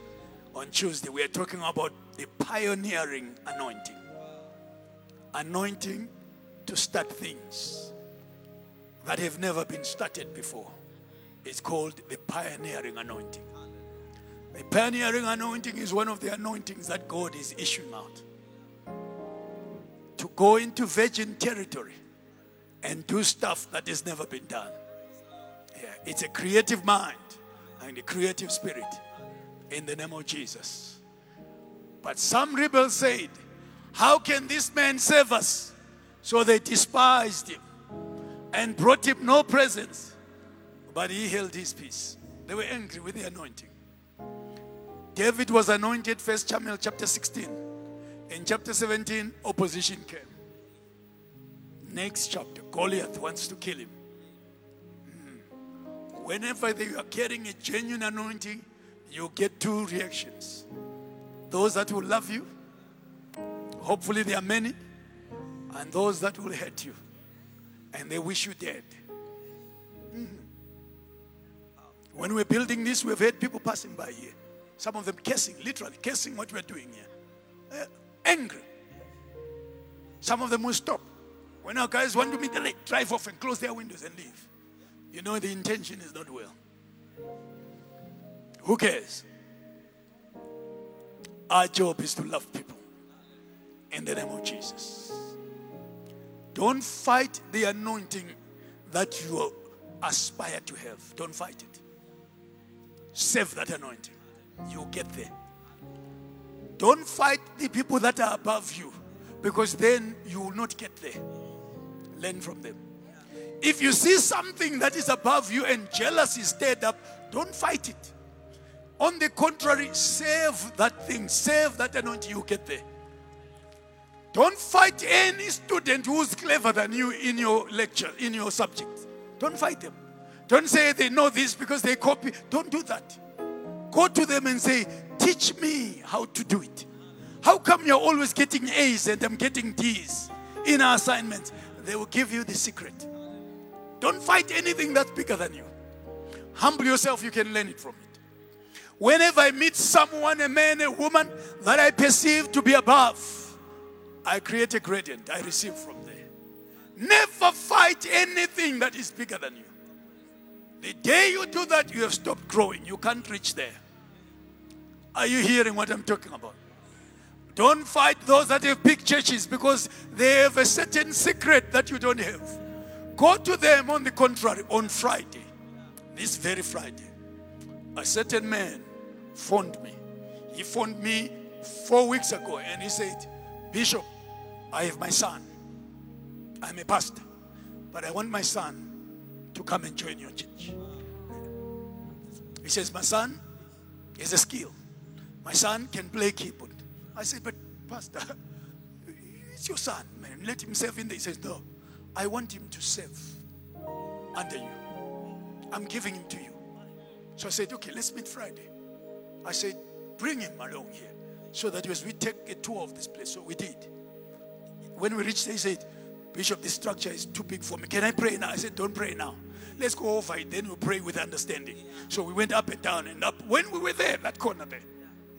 [SPEAKER 2] on Tuesday, we're talking about the pioneering anointing. Anointing to start things that have never been started before. It's called the pioneering anointing. The pioneering anointing is one of the anointings that God is issuing out. To go into virgin territory and do stuff that has never been done. Yeah, it's a creative mind and a creative spirit in the name of Jesus. But some rebels said, How can this man save us? So they despised him and brought him no presents. But he held his peace. They were angry with the anointing. David was anointed, First Samuel chapter 16. In chapter 17, opposition came. Next chapter, Goliath wants to kill him. Hmm. Whenever they are carrying a genuine anointing, you get two reactions. Those that will love you, hopefully there are many, and those that will hate you, and they wish you dead. Hmm. When we're building this, we've had people passing by here. Some of them cursing, literally cursing what we're doing here. Uh, angry. Some of them will stop. When our guys want to meet, the they drive off and close their windows and leave. You know the intention is not well. Who cares? Our job is to love people in the name of Jesus. Don't fight the anointing that you aspire to have. Don't fight it. Save that anointing. You'll get there. Don't fight the people that are above you because then you will not get there. Learn from them. If you see something that is above you and jealousy stirred up, don't fight it. On the contrary, save that thing, save that anointing, you get there. Don't fight any student who's clever than you in your lecture, in your subject. Don't fight them. Don't say they know this because they copy. Don't do that. Go to them and say, Teach me how to do it. How come you're always getting A's and I'm getting D's in our assignments? They will give you the secret. Don't fight anything that's bigger than you. Humble yourself, you can learn it from it. Whenever I meet someone, a man, a woman that I perceive to be above, I create a gradient. I receive from there. Never fight anything that is bigger than you. The day you do that, you have stopped growing. You can't reach there. Are you hearing what I'm talking about? Don't fight those that have big churches because they have a certain secret that you don't have. Go to them on the contrary on Friday, this very Friday. A certain man phoned me. He phoned me four weeks ago and he said, Bishop, I have my son. I'm a pastor, but I want my son to come and join your church. He says, My son is a skill. My son can play keyboard. I said, But Pastor, it's your son, man. Let him serve in there. He says, No, I want him to serve under you. I'm giving him to you. So I said, Okay, let's meet Friday. I said, Bring him along here so that as we take a tour of this place. So we did. When we reached there, he said, Bishop, this structure is too big for me. Can I pray now? I said, Don't pray now. Let's go over it. Then we'll pray with understanding. So we went up and down and up. When we were there, that corner there,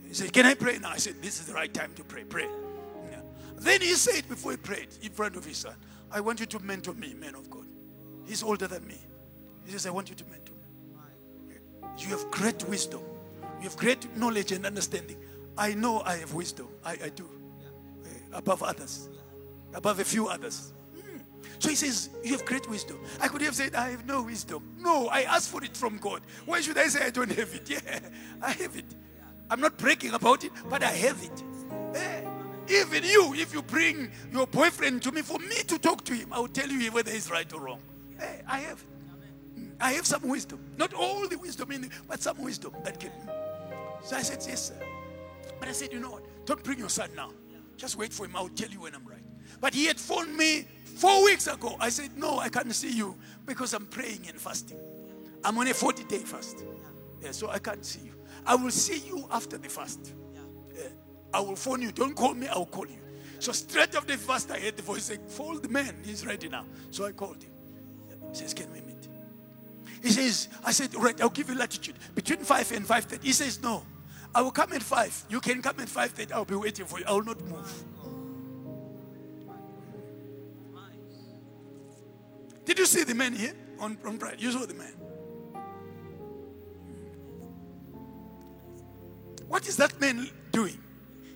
[SPEAKER 2] he said, Can I pray now? I said, This is the right time to pray. Pray. Yeah. Then he said, before he prayed in front of his son, I want you to mentor me, man of God. He's older than me. He says, I want you to mentor me. You have great wisdom. You have great knowledge and understanding. I know I have wisdom. I, I do. Above others. Above a few others. So he says, You have great wisdom. I could have said, I have no wisdom. No, I asked for it from God. Why should I say I don't have it? Yeah, I have it. I'm not bragging about it, but I have it. Eh, even you, if you bring your boyfriend to me for me to talk to him, I will tell you whether he's right or wrong. Eh, I have. I have some wisdom. Not all the wisdom in it, but some wisdom that can. So I said, Yes, sir. But I said, You know what? Don't bring your son now. Just wait for him. I'll tell you when I'm right. But he had phoned me Four weeks ago, I said, No, I can't see you because I'm praying and fasting. I'm on a 40 day fast. Yeah, so I can't see you. I will see you after the fast. Yeah, I will phone you. Don't call me, I'll call you. So straight after the fast, I heard the voice saying, Call the man, he's ready now. So I called him. He says, Can we meet? He says, I said, Right, I'll give you latitude between 5 and 5:30. He says, No. I will come at 5. You can come at 5:30. I'll be waiting for you. I will not move. Did you see the man here on, on Pride? You saw the man. What is that man doing?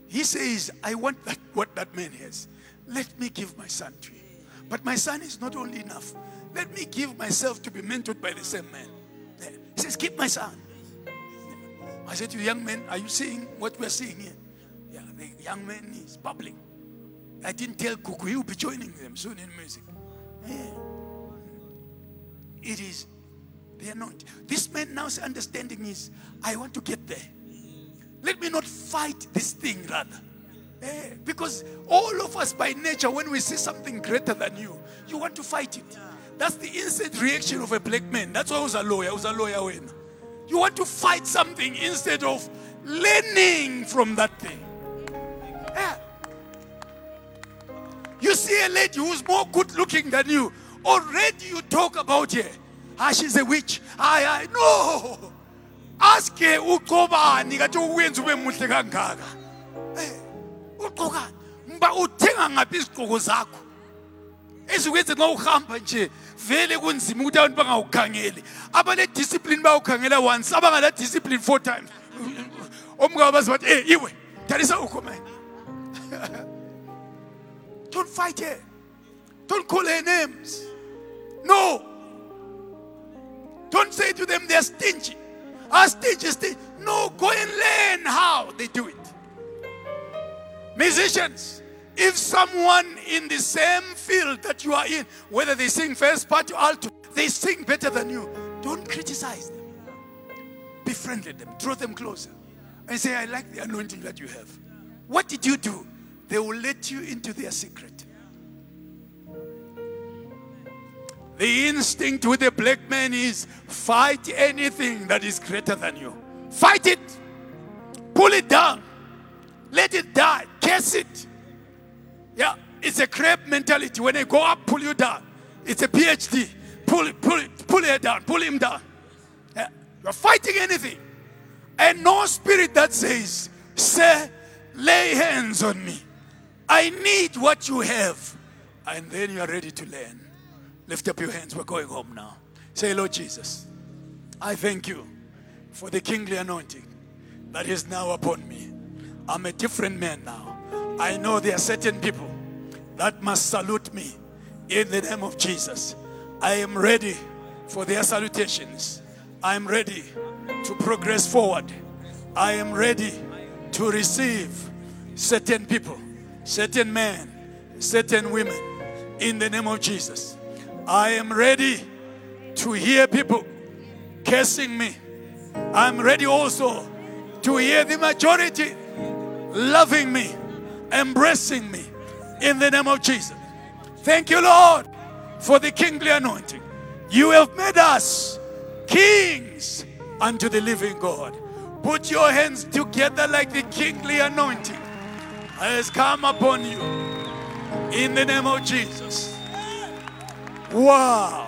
[SPEAKER 2] He says, I want that, what that man has. Let me give my son to you. But my son is not only enough. Let me give myself to be mentored by the same man. He says, Keep my son. I said to the young man, Are you seeing what we're seeing here? Yeah, the young man is bubbling. I didn't tell Kuku, he'll be joining them soon in music. Yeah. It is the anointing. This man now's understanding is, I want to get there. Let me not fight this thing rather. Eh, because all of us by nature, when we see something greater than you, you want to fight it. That's the instant reaction of a black man. That's why I was a lawyer. I was a lawyer when. You want to fight something instead of learning from that thing. Yeah. You see a lady who's more good looking than you. Already you talk about her. Ah, she's a witch. I, I, no. Ask her uqobani kathi ukwenza ube muhle kangaka. Eh, uqokani? Mba uthenga ngaphi izigqoko zakho? ezikwenze nxa uhamba nje vele kunzima ukuthi abantu bangawukhangeli. Abale-discipline bawukhangela once abangala-discipline four times. Omngaba bazi bathi e iwe dalisa ukho man don't fight her don't call her names. No. Don't say to them they're stingy. Are stingy stingy. No go and learn how they do it. Musicians if someone in the same field that you are in, whether they sing first part or alto, they sing better than you, don't criticize them. Befriend them, draw them closer, and say, I like the anointing that you have. What did you do? They will let you into their secret. The instinct with a black man is fight anything that is greater than you. Fight it. Pull it down. Let it die. Curse it. Yeah, it's a crab mentality. When they go up, pull you down. It's a PhD. Pull pull pull it down, pull him down. Yeah. You're fighting anything. And no spirit that says, Sir, lay hands on me. I need what you have. And then you are ready to learn. Lift up your hands. We're going home now. Say, Lord Jesus, I thank you for the kingly anointing that is now upon me. I'm a different man now. I know there are certain people that must salute me in the name of Jesus. I am ready for their salutations. I am ready to progress forward. I am ready to receive certain people, certain men, certain women in the name of Jesus. I am ready to hear people cursing me. I'm ready also to hear the majority loving me embracing me in the name of Jesus. Thank you, Lord, for the kingly anointing. You have made us kings unto the living God. Put your hands together like the kingly anointing has come upon you in the name of Jesus. Wow.